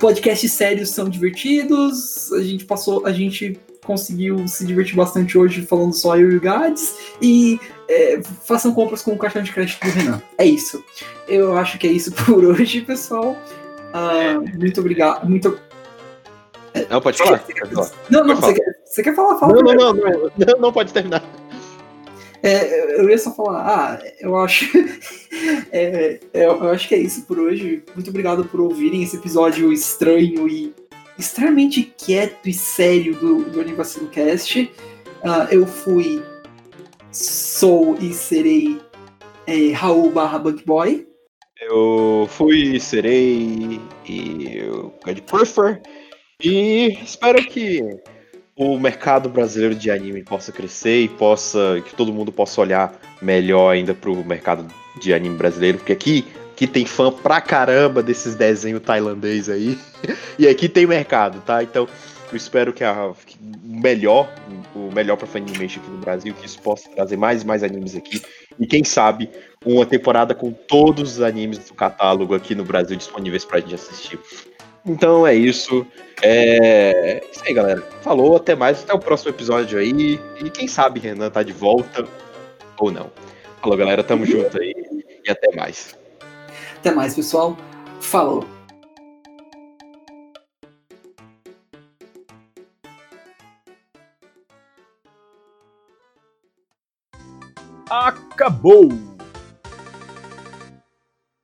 Podcasts sérios são divertidos. A gente passou, a gente conseguiu se divertir bastante hoje falando só eu e o Gades. E é, façam compras com o cartão de crédito do Renan. É isso. Eu acho que é isso por hoje, pessoal. Ah, muito obrigado. Muito... Não, pode falar. Você quer, não, não, você quer, você quer falar? Fala não, não, não, não, não, não, pode terminar. É, eu ia só falar, ah, eu acho. é, eu acho que é isso por hoje. Muito obrigado por ouvirem esse episódio estranho e extremamente quieto e sério do, do Anivacilo Cast. Uh, eu fui, sou e serei é, Raul barra Bug Boy. Eu fui, serei e eu God Prefer. E espero que o mercado brasileiro de anime possa crescer e possa que todo mundo possa olhar melhor ainda pro mercado de anime brasileiro, porque aqui aqui tem fã pra caramba desses desenhos tailandês aí. e aqui tem mercado, tá? Então, eu espero que, a, que o melhor, o melhor para Funimation aqui no Brasil, que isso possa trazer mais e mais animes aqui. E quem sabe uma temporada com todos os animes do catálogo aqui no Brasil disponíveis pra gente assistir. Então é isso. É isso aí, galera. Falou, até mais. Até o próximo episódio aí. E quem sabe Renan tá de volta ou não. Falou, galera. Tamo junto aí. E até mais. Até mais, pessoal. Falou. Acabou!